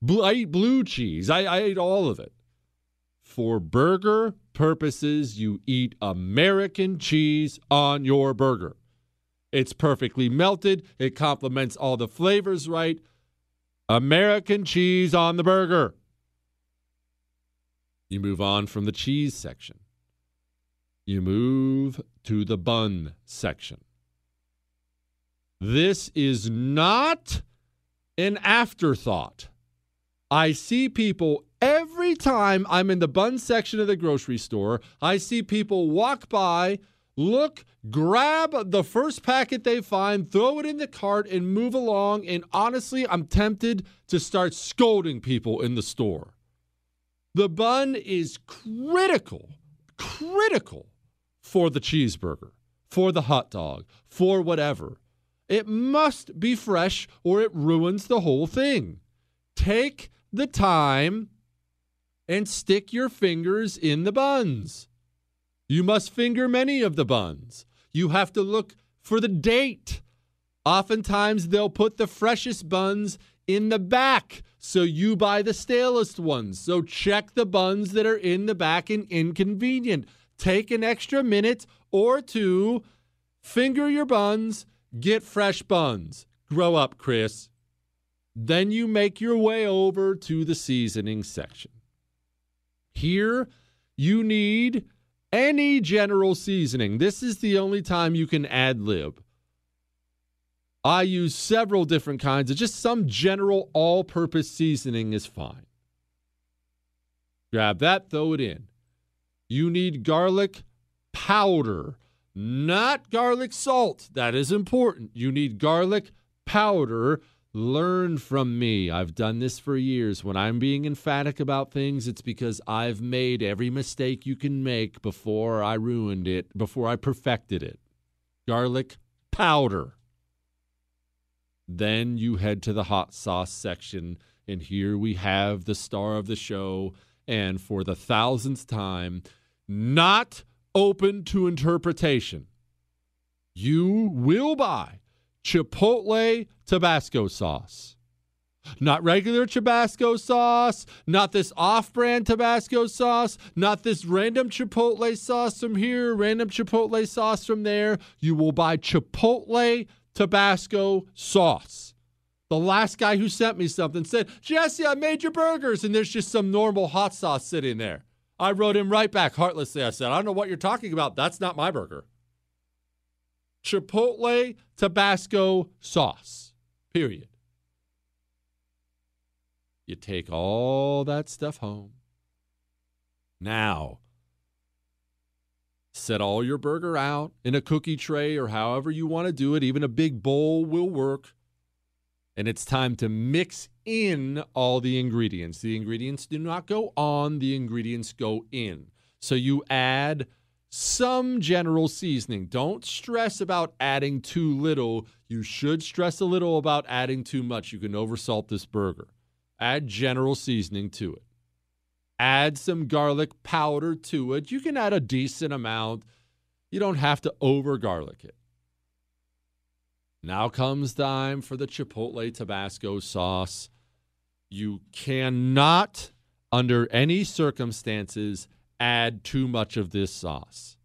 Blue, I eat blue cheese. I, I eat all of it. For burger purposes, you eat American cheese on your burger. It's perfectly melted. It complements all the flavors right. American cheese on the burger. You move on from the cheese section. You move to the bun section. This is not an afterthought. I see people every time I'm in the bun section of the grocery store, I see people walk by look, grab the first packet they find, throw it in the cart, and move along. And honestly, I'm tempted to start scolding people in the store. The bun is critical, critical for the cheeseburger, for the hot dog, for whatever. It must be fresh or it ruins the whole thing. Take the time and stick your fingers in the buns. You must finger many of the buns. You have to look for the date. Oftentimes, they'll put the freshest buns in the back, so you buy the stalest ones. So check the buns that are in the back and inconvenient. Take an extra minute or two, finger your buns, get fresh buns. Grow up, Chris. Then you make your way over to the seasoning section. Here, you need any general seasoning. This is the only time you can ad lib. I use several different kinds of just some general all purpose seasoning is fine. Grab that, throw it in. You need garlic powder, not garlic salt. That is important. You need garlic powder Learn from me. I've done this for years. When I'm being emphatic about things, it's because I've made every mistake you can make before I ruined it, before I perfected it. Garlic powder. Then you head to the hot sauce section, and here we have the star of the show, and for the thousandth time, not open to interpretation. You will buy Chipotle Tabasco sauce. Not regular Tabasco sauce, not this off brand Tabasco sauce, not this random Chipotle sauce from here, random Chipotle sauce from there. You will buy Chipotle Tabasco sauce. The last guy who sent me something said, Jesse, I made your burgers, and there's just some normal hot sauce sitting there. I wrote him right back heartlessly. I said, I don't know what you're talking about. That's not my burger. Chipotle Tabasco sauce, period. You take all that stuff home. Now, set all your burger out in a cookie tray or however you want to do it. Even a big bowl will work. And it's time to mix in all the ingredients. The ingredients do not go on, the ingredients go in. So you add some general seasoning. Don't stress about adding too little. You should stress a little about adding too much. You can oversalt this burger. Add general seasoning to it. Add some garlic powder to it. You can add a decent amount. You don't have to over garlic it. Now comes time for the Chipotle Tabasco sauce. You cannot, under any circumstances, add too much of this sauce.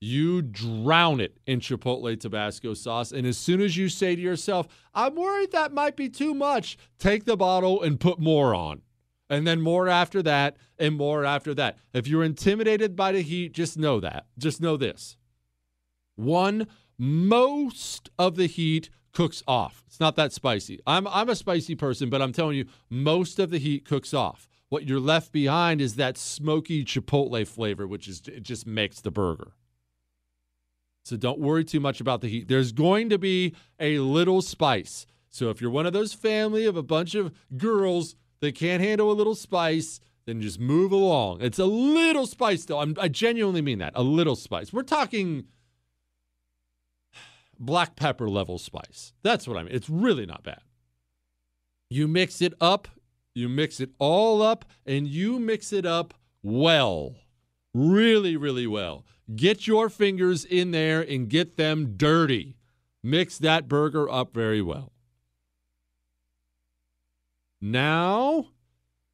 You drown it in Chipotle Tabasco sauce. And as soon as you say to yourself, I'm worried that might be too much, take the bottle and put more on. And then more after that, and more after that. If you're intimidated by the heat, just know that. Just know this. One, most of the heat cooks off. It's not that spicy. I'm, I'm a spicy person, but I'm telling you, most of the heat cooks off. What you're left behind is that smoky chipotle flavor, which is it just makes the burger. So don't worry too much about the heat. There's going to be a little spice. So if you're one of those family of a bunch of girls that can't handle a little spice, then just move along. It's a little spice, though. I'm, I genuinely mean that. A little spice. We're talking black pepper level spice. That's what I mean. It's really not bad. You mix it up, you mix it all up, and you mix it up well. Really, really well. Get your fingers in there and get them dirty. Mix that burger up very well. Now,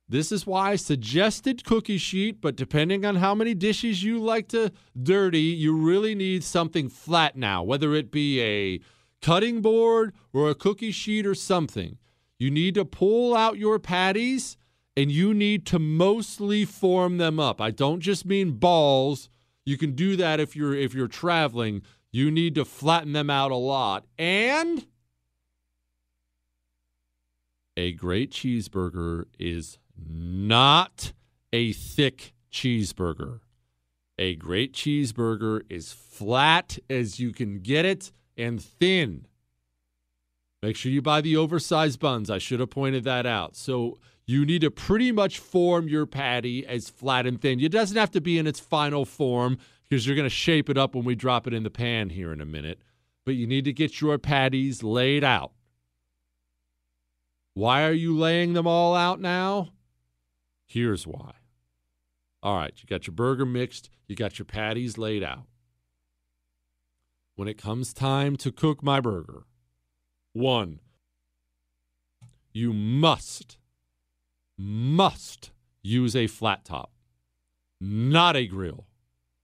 this is why I suggested cookie sheet, but depending on how many dishes you like to dirty, you really need something flat now, whether it be a cutting board or a cookie sheet or something. You need to pull out your patties and you need to mostly form them up. I don't just mean balls. You can do that if you're if you're traveling. You need to flatten them out a lot. And a great cheeseburger is not a thick cheeseburger. A great cheeseburger is flat as you can get it and thin. Make sure you buy the oversized buns. I should have pointed that out. So you need to pretty much form your patty as flat and thin. It doesn't have to be in its final form because you're going to shape it up when we drop it in the pan here in a minute. But you need to get your patties laid out. Why are you laying them all out now? Here's why. All right, you got your burger mixed, you got your patties laid out. When it comes time to cook my burger, one, you must must use a flat top, not a grill,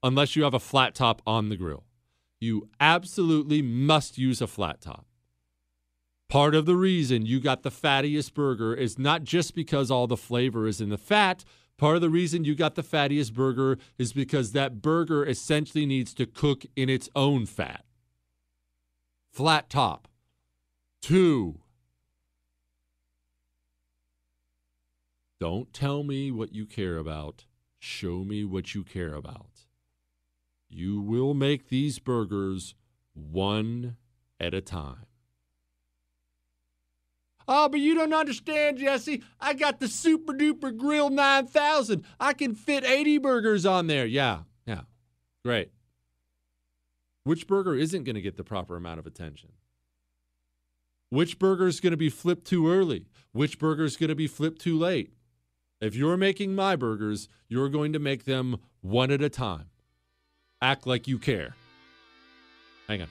unless you have a flat top on the grill. You absolutely must use a flat top. Part of the reason you got the fattiest burger is not just because all the flavor is in the fat. Part of the reason you got the fattiest burger is because that burger essentially needs to cook in its own fat. Flat top. Two, Don't tell me what you care about. Show me what you care about. You will make these burgers one at a time. Oh, but you don't understand, Jesse. I got the Super Duper Grill 9000. I can fit 80 burgers on there. Yeah, yeah. Great. Which burger isn't going to get the proper amount of attention? Which burger is going to be flipped too early? Which burger is going to be flipped too late? If you're making my burgers, you're going to make them one at a time. Act like you care. Hang on.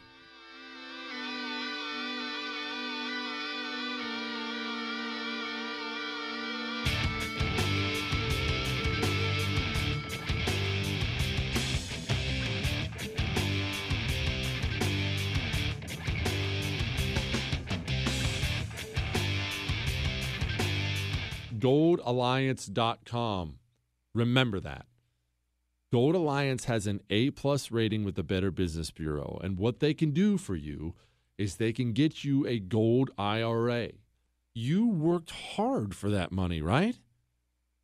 goldalliance.com. Remember that. Gold Alliance has an A plus rating with the Better Business Bureau, and what they can do for you is they can get you a gold IRA. You worked hard for that money, right?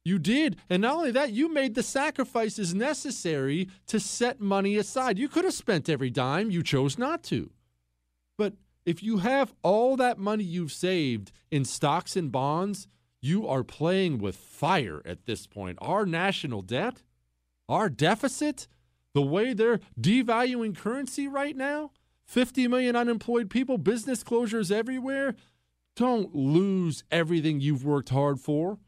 You did. And not only that, you made the sacrifices necessary to set money aside. You could have spent every dime, you chose not to. But if you have all that money you've saved in stocks and bonds, you are playing with fire at this point. Our national debt, our deficit, the way they're devaluing currency right now, 50 million unemployed people, business closures everywhere. Don't lose everything you've worked hard for.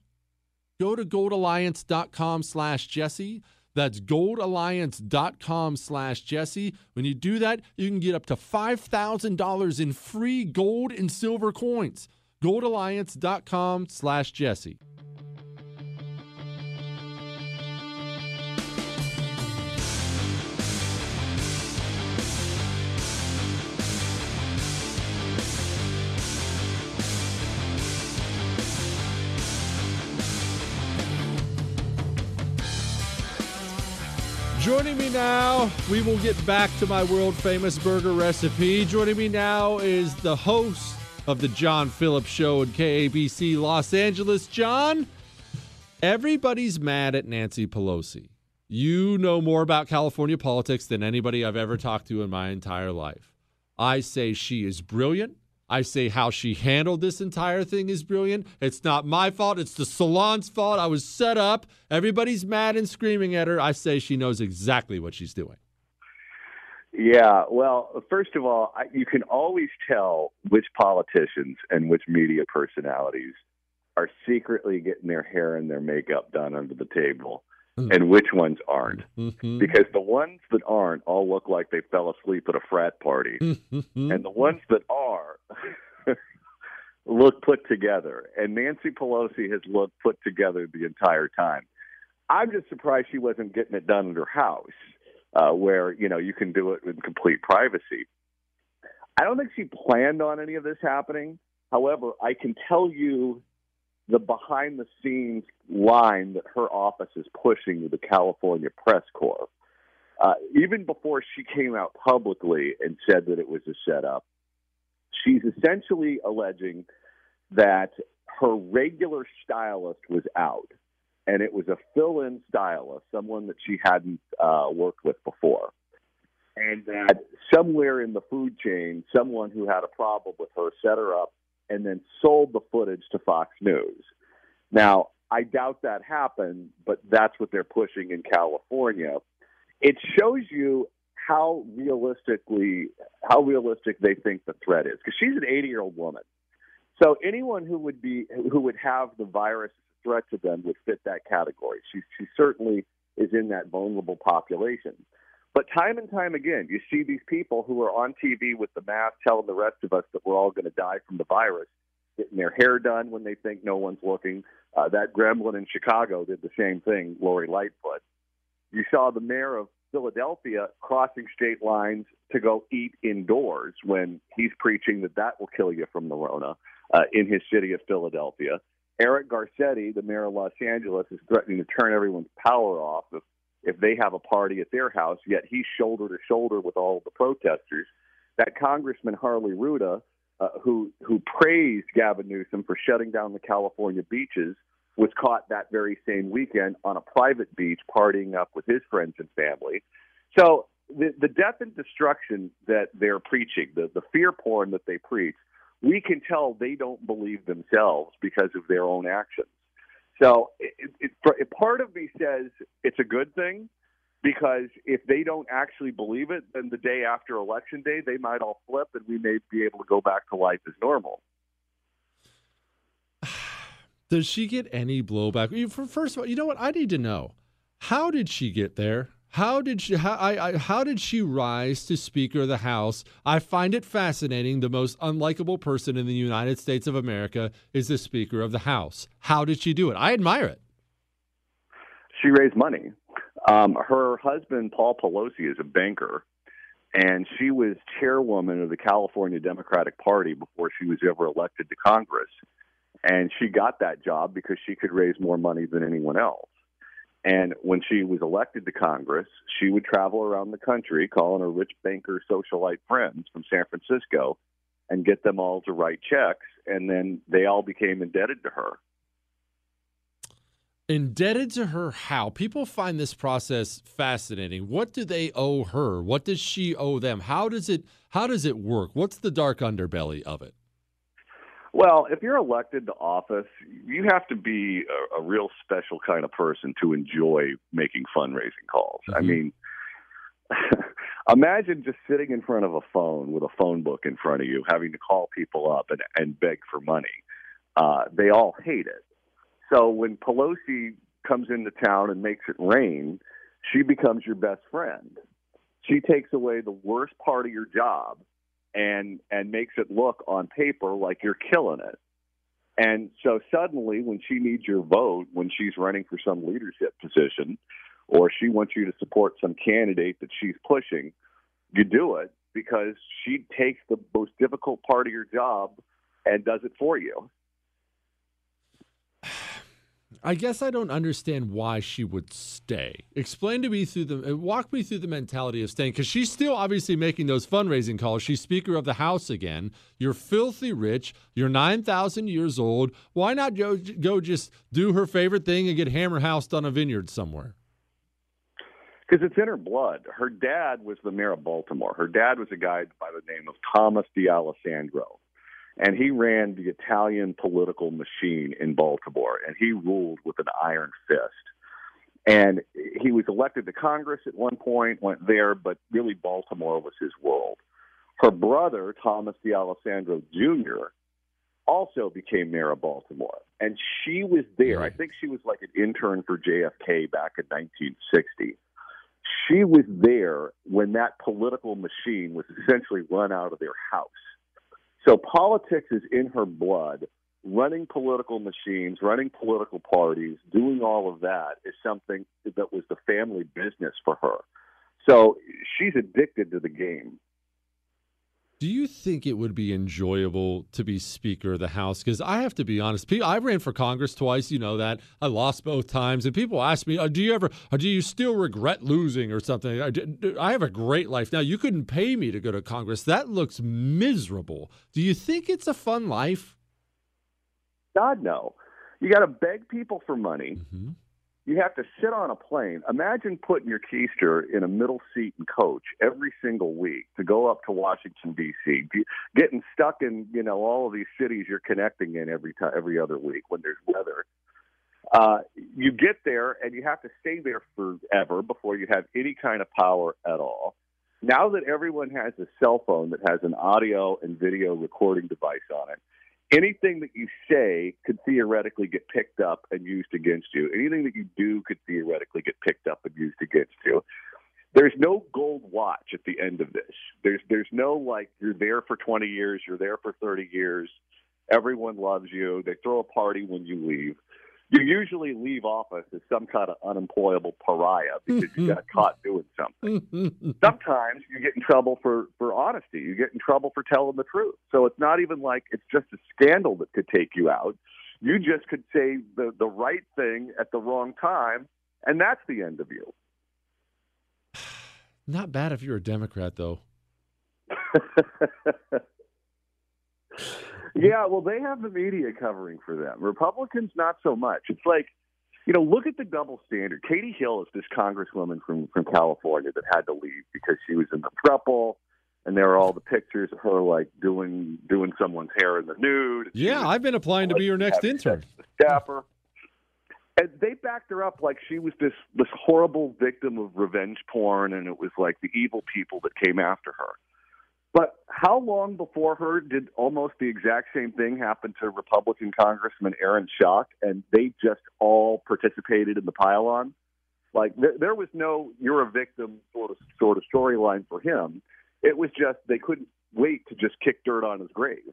Go to goldalliance.com slash Jesse. That's goldalliance.com slash Jesse. When you do that, you can get up to $5,000 in free gold and silver coins goldalliance.com slash Jesse. Joining me now, we will get back to my world famous burger recipe. Joining me now is the host of the John Phillips Show in KABC Los Angeles. John, everybody's mad at Nancy Pelosi. You know more about California politics than anybody I've ever talked to in my entire life. I say she is brilliant. I say how she handled this entire thing is brilliant. It's not my fault. It's the salon's fault. I was set up. Everybody's mad and screaming at her. I say she knows exactly what she's doing. Yeah, well, first of all, I, you can always tell which politicians and which media personalities are secretly getting their hair and their makeup done under the table mm. and which ones aren't. Mm-hmm. Because the ones that aren't all look like they fell asleep at a frat party. Mm-hmm. And the ones that are look put together. And Nancy Pelosi has looked put together the entire time. I'm just surprised she wasn't getting it done at her house uh, where you know you can do it in complete privacy. I don't think she planned on any of this happening. However, I can tell you the behind the scenes line that her office is pushing to the California Press Corps. Uh, even before she came out publicly and said that it was a setup, she's essentially alleging that her regular stylist was out and it was a fill-in stylist, someone that she hadn't uh, worked with before, and that somewhere in the food chain, someone who had a problem with her set her up and then sold the footage to Fox News. Now, I doubt that happened, but that's what they're pushing in California. It shows you how realistically how realistic they think the threat is because she's an 80 year old woman. So anyone who would be who would have the virus threat to them would fit that category. She, she certainly is in that vulnerable population. But time and time again, you see these people who are on TV with the mask telling the rest of us that we're all going to die from the virus, getting their hair done when they think no one's looking. Uh, that gremlin in Chicago did the same thing, Lori Lightfoot. You saw the mayor of Philadelphia crossing state lines to go eat indoors when he's preaching that that will kill you from the Rona uh, in his city of Philadelphia. Eric Garcetti, the mayor of Los Angeles, is threatening to turn everyone's power off if, if they have a party at their house, yet he's shoulder to shoulder with all the protesters. That Congressman Harley Rouda, uh, who, who praised Gavin Newsom for shutting down the California beaches, was caught that very same weekend on a private beach partying up with his friends and family. So the, the death and destruction that they're preaching, the, the fear porn that they preach, we can tell they don't believe themselves because of their own actions. So it, it, it, part of me says it's a good thing because if they don't actually believe it, then the day after election day, they might all flip and we may be able to go back to life as normal. Does she get any blowback? First of all, you know what? I need to know. How did she get there? How did she? How, I, I, how did she rise to Speaker of the House? I find it fascinating. The most unlikable person in the United States of America is the Speaker of the House. How did she do it? I admire it. She raised money. Um, her husband, Paul Pelosi, is a banker, and she was chairwoman of the California Democratic Party before she was ever elected to Congress. And she got that job because she could raise more money than anyone else. And when she was elected to Congress, she would travel around the country calling her rich banker socialite friends from San Francisco and get them all to write checks. And then they all became indebted to her. Indebted to her how? People find this process fascinating. What do they owe her? What does she owe them? How does it how does it work? What's the dark underbelly of it? Well, if you're elected to office, you have to be a, a real special kind of person to enjoy making fundraising calls. I mean, imagine just sitting in front of a phone with a phone book in front of you, having to call people up and, and beg for money. Uh, they all hate it. So when Pelosi comes into town and makes it rain, she becomes your best friend. She takes away the worst part of your job and and makes it look on paper like you're killing it. And so suddenly when she needs your vote when she's running for some leadership position or she wants you to support some candidate that she's pushing, you do it because she takes the most difficult part of your job and does it for you. I guess I don't understand why she would stay. Explain to me through the uh, walk me through the mentality of staying because she's still obviously making those fundraising calls. She's Speaker of the House again. You're filthy rich. You're nine thousand years old. Why not go, go just do her favorite thing and get hammer housed on a vineyard somewhere? Because it's in her blood. Her dad was the mayor of Baltimore. Her dad was a guy by the name of Thomas D'Alessandro and he ran the Italian political machine in Baltimore, and he ruled with an iron fist. And he was elected to Congress at one point, went there, but really Baltimore was his world. Her brother, Thomas D'Alessandro Jr., also became mayor of Baltimore, and she was there. I think she was like an intern for JFK back in 1960. She was there when that political machine was essentially run out of their house. So politics is in her blood. Running political machines, running political parties, doing all of that is something that was the family business for her. So she's addicted to the game. Do you think it would be enjoyable to be Speaker of the House? Because I have to be honest, I ran for Congress twice. You know that I lost both times, and people ask me, oh, "Do you ever? oh, Do you still regret losing or something?" I have a great life now. You couldn't pay me to go to Congress. That looks miserable. Do you think it's a fun life? God, no. You got to beg people for money. Mm-hmm. You have to sit on a plane. Imagine putting your keister in a middle seat and coach every single week to go up to Washington D.C. Getting stuck in you know all of these cities you're connecting in every time every other week when there's weather. Uh, you get there and you have to stay there forever before you have any kind of power at all. Now that everyone has a cell phone that has an audio and video recording device on it, anything that you say could theoretically get picked up and used against you. Anything that you do could theoretically get picked up and used against you. There's no gold watch at the end of this. There's there's no like you're there for 20 years, you're there for 30 years. Everyone loves you. They throw a party when you leave. You usually leave office as some kind of unemployable pariah because you got mm-hmm. caught doing something mm-hmm. sometimes you get in trouble for for honesty. You get in trouble for telling the truth. So it's not even like it's just a scandal that could take you out. You just could say the the right thing at the wrong time, and that's the end of you. Not bad if you're a Democrat, though. yeah, well, they have the media covering for them. Republicans, not so much. It's like, you know, look at the double standard. Katie Hill is this congresswoman from from California that had to leave because she was in the throuple, and there are all the pictures of her like doing doing someone's hair in the nude. Yeah, I've been applying to be your next intern. staffer. And they backed her up like she was this this horrible victim of revenge porn, and it was like the evil people that came after her. But how long before her did almost the exact same thing happen to Republican Congressman Aaron Schock, and they just all participated in the pile-on? Like there, there was no "you're a victim" sort of sort of storyline for him. It was just they couldn't wait to just kick dirt on his grave.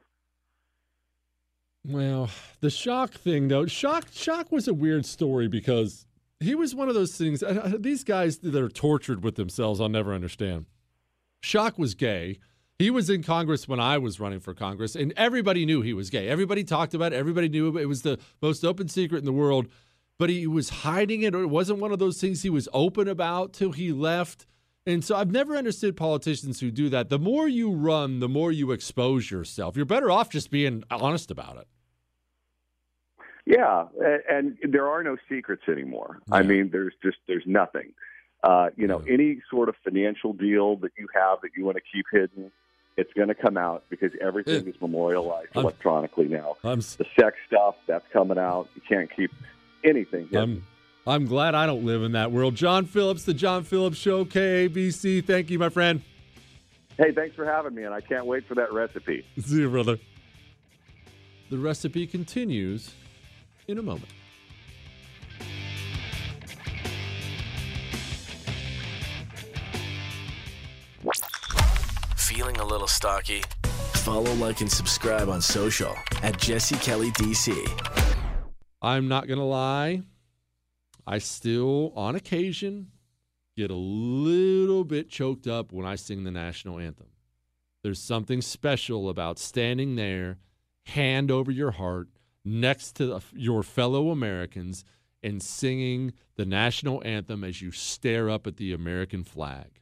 Well, the Schock thing though, Schock Schock was a weird story because he was one of those things. uh, These guys that are tortured with themselves, I'll never understand. Schock was gay. He was in Congress when I was running for Congress, and everybody knew he was gay. Everybody talked about it. Everybody knew it. It was the most open secret in the world. But he was hiding it, or it wasn't one of those things he was open about till he left. And so I've never understood politicians who do that. The more you run, the more you expose yourself. You're better off just being honest about it. Yeah, and there are no secrets anymore. I mean, there's just there's nothing. Uh, you know, any sort of financial deal that you have that you want to keep hidden, it's going to come out because everything is memorialized I'm- electronically now. I'm, The sex stuff that's coming out, you can't keep anything. I'm I'm glad I don't live in that world. John Phillips, the John Phillips Show, KABC. Thank you, my friend. Hey, thanks for having me, and I can't wait for that recipe. See you, brother. The recipe continues in a moment. Feeling a little stocky? Follow, like, and subscribe on social at Jesse Kelly DC. I'm not going to lie. I still, on occasion, get a little bit choked up when I sing the national anthem. There's something special about standing there, hand over your heart, next to the, your fellow Americans, and singing the national anthem as you stare up at the American flag.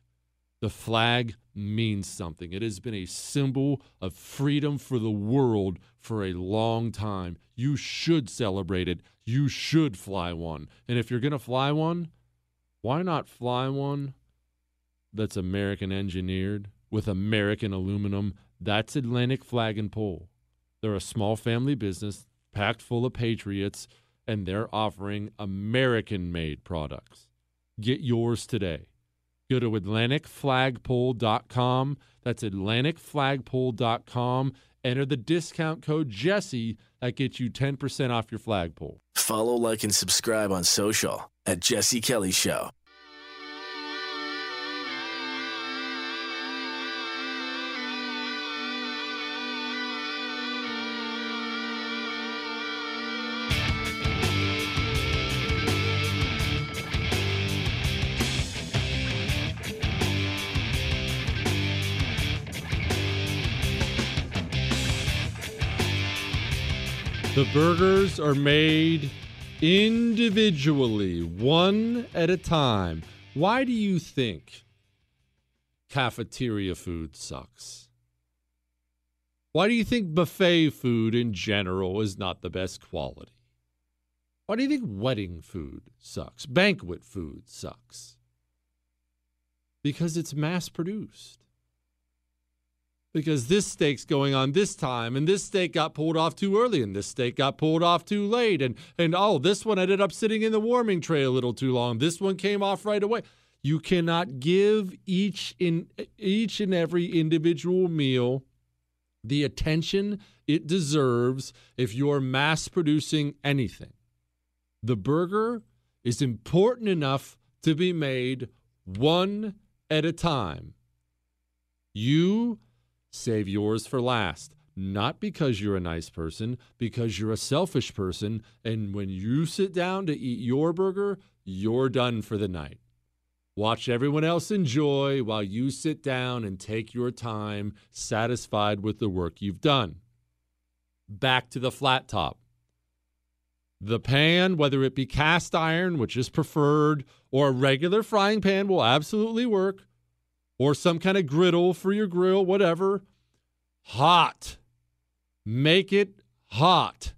The flag means something. It has been a symbol of freedom for the world for a long time. You should celebrate it. You should fly one. And if you're going to fly one, why not fly one that's American engineered with American aluminum? That's Atlantic Flag and Pole. They're a small family business packed full of patriots, and they're offering American made products. Get yours today. Go to AtlanticFlagpole.com. That's AtlanticFlagpole.com. Enter the discount code Jesse. That gets you 10% off your flagpole. Follow, like, and subscribe on social at Jesse Kelly Show. The burgers are made individually, one at a time. Why do you think cafeteria food sucks? Why do you think buffet food in general is not the best quality? Why do you think wedding food sucks? Banquet food sucks? Because it's mass produced because this steak's going on this time and this steak got pulled off too early and this steak got pulled off too late and and oh this one ended up sitting in the warming tray a little too long. This one came off right away. You cannot give each in each and every individual meal the attention it deserves if you're mass producing anything. The burger is important enough to be made one at a time. You Save yours for last. Not because you're a nice person, because you're a selfish person. And when you sit down to eat your burger, you're done for the night. Watch everyone else enjoy while you sit down and take your time, satisfied with the work you've done. Back to the flat top. The pan, whether it be cast iron, which is preferred, or a regular frying pan, will absolutely work or some kind of griddle for your grill, whatever. Hot. Make it hot.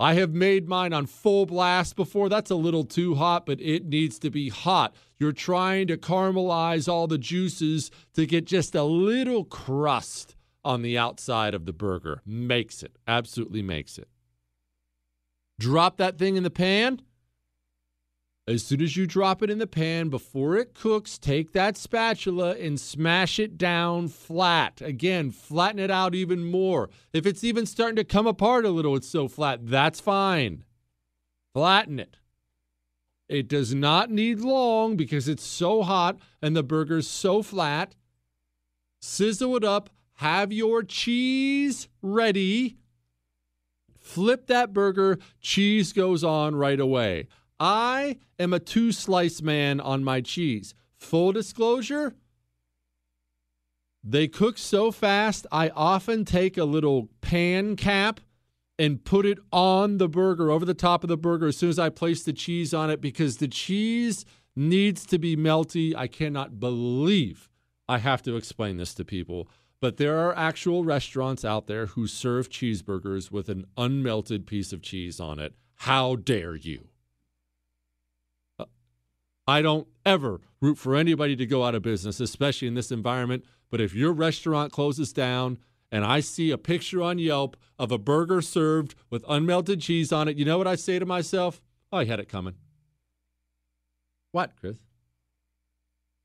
I have made mine on full blast before. That's a little too hot, but it needs to be hot. You're trying to caramelize all the juices to get just a little crust on the outside of the burger. Makes it. Absolutely makes it. Drop that thing in the pan. As soon as you drop it in the pan, before it cooks, take that spatula and smash it down flat. Again, flatten it out even more. If it's even starting to come apart a little, it's so flat, that's fine. Flatten it. It does not need long because it's so hot and the burger's so flat. Sizzle it up. Have your cheese ready. Flip that burger. Cheese goes on right away. I am a two slice man on my cheese. Full disclosure, they cook so fast, I often take a little pan cap and put it on the burger, over the top of the burger, as soon as I place the cheese on it, because the cheese needs to be melty. I cannot believe I have to explain this to people, but there are actual restaurants out there who serve cheeseburgers with an unmelted piece of cheese on it. How dare you? I don't ever root for anybody to go out of business, especially in this environment. But if your restaurant closes down, and I see a picture on Yelp of a burger served with unmelted cheese on it, you know what I say to myself? Oh, I had it coming. What, Chris?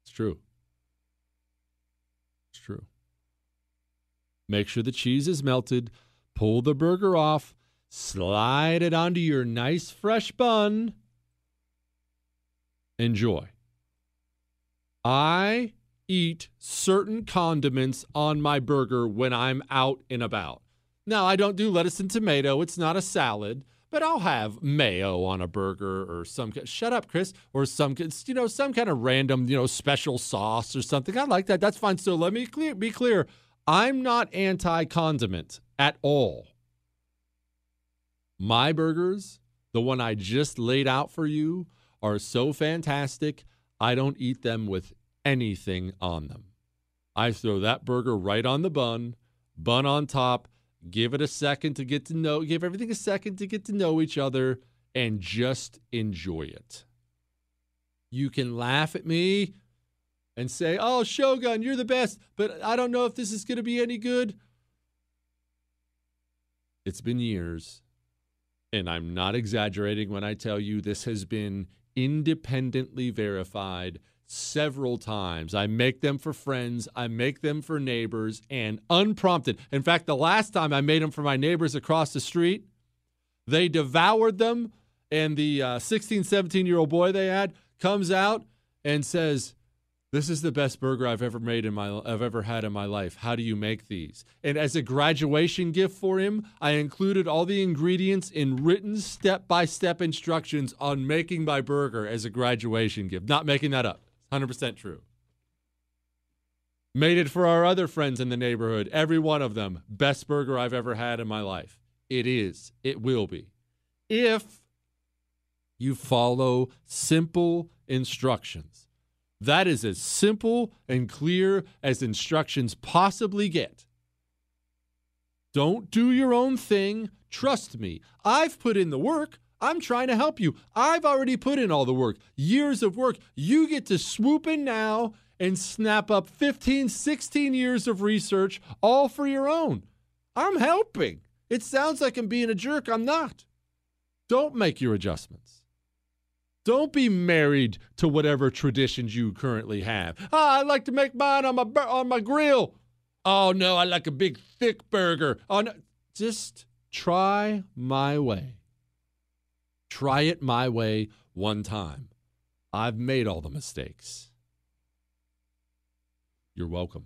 It's true. It's true. Make sure the cheese is melted. Pull the burger off. Slide it onto your nice fresh bun. Enjoy. I eat certain condiments on my burger when I'm out and about. Now, I don't do lettuce and tomato, it's not a salad, but I'll have mayo on a burger or some shut up, Chris, or some you know some kind of random you know special sauce or something. I like that. That's fine. So let me clear, be clear. I'm not anti-condiment at all. My burgers, the one I just laid out for you, are so fantastic. I don't eat them with anything on them. I throw that burger right on the bun, bun on top, give it a second to get to know, give everything a second to get to know each other, and just enjoy it. You can laugh at me and say, oh, Shogun, you're the best, but I don't know if this is going to be any good. It's been years, and I'm not exaggerating when I tell you this has been independently verified several times. I make them for friends, I make them for neighbors, and unprompted. In fact, the last time I made them for my neighbors across the street, they devoured them, and the uh, 16, 17 year old boy they had comes out and says, this is the best burger I've ever made in my I've ever had in my life. How do you make these? And as a graduation gift for him, I included all the ingredients in written step-by-step instructions on making my burger as a graduation gift. Not making that up. 100% true. Made it for our other friends in the neighborhood, every one of them. Best burger I've ever had in my life. It is. It will be. If you follow simple instructions. That is as simple and clear as instructions possibly get. Don't do your own thing. Trust me, I've put in the work. I'm trying to help you. I've already put in all the work, years of work. You get to swoop in now and snap up 15, 16 years of research all for your own. I'm helping. It sounds like I'm being a jerk. I'm not. Don't make your adjustments. Don't be married to whatever traditions you currently have. Oh, I like to make mine on my on my grill. Oh no, I like a big thick burger. Oh no. Just try my way. Try it my way one time. I've made all the mistakes. You're welcome.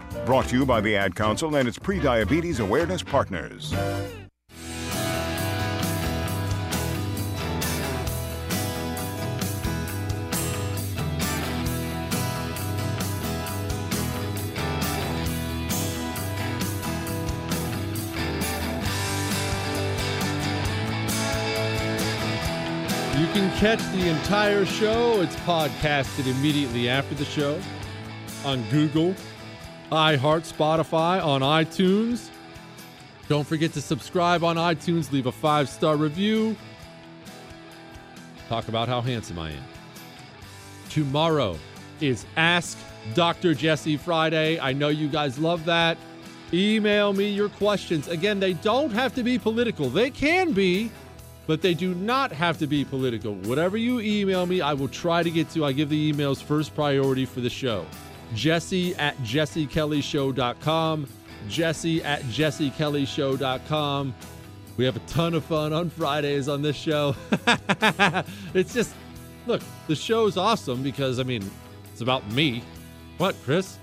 Brought to you by the Ad Council and its pre-diabetes awareness partners. You can catch the entire show. It's podcasted immediately after the show on Google, iHeart, Spotify, on iTunes. Don't forget to subscribe on iTunes, leave a five star review. Talk about how handsome I am. Tomorrow is Ask Dr. Jesse Friday. I know you guys love that. Email me your questions. Again, they don't have to be political, they can be but they do not have to be political. Whatever you email me, I will try to get to. I give the emails first priority for the show. Jesse at jessekellyshow.com. Jesse at jessekellyshow.com. We have a ton of fun on Fridays on this show. it's just, look, the show's awesome because, I mean, it's about me. What, Chris?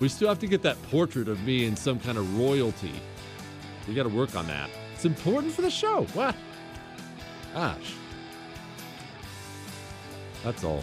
We still have to get that portrait of me in some kind of royalty. We got to work on that. It's important for the show. What? Gosh. That's all.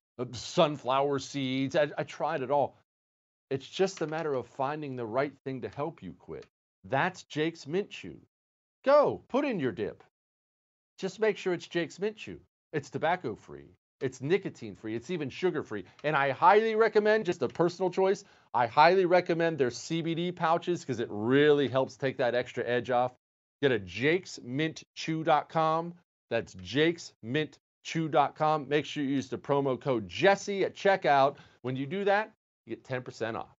Uh, sunflower seeds. I, I tried it all. It's just a matter of finding the right thing to help you quit. That's Jake's Mint Chew. Go, put in your dip. Just make sure it's Jake's Mint Chew. It's tobacco free, it's nicotine free, it's even sugar free. And I highly recommend, just a personal choice, I highly recommend their CBD pouches because it really helps take that extra edge off. Get a jakesmintchew.com. That's jakesmintchew.com. Make sure you use the promo code Jesse at checkout. When you do that, you get 10% off.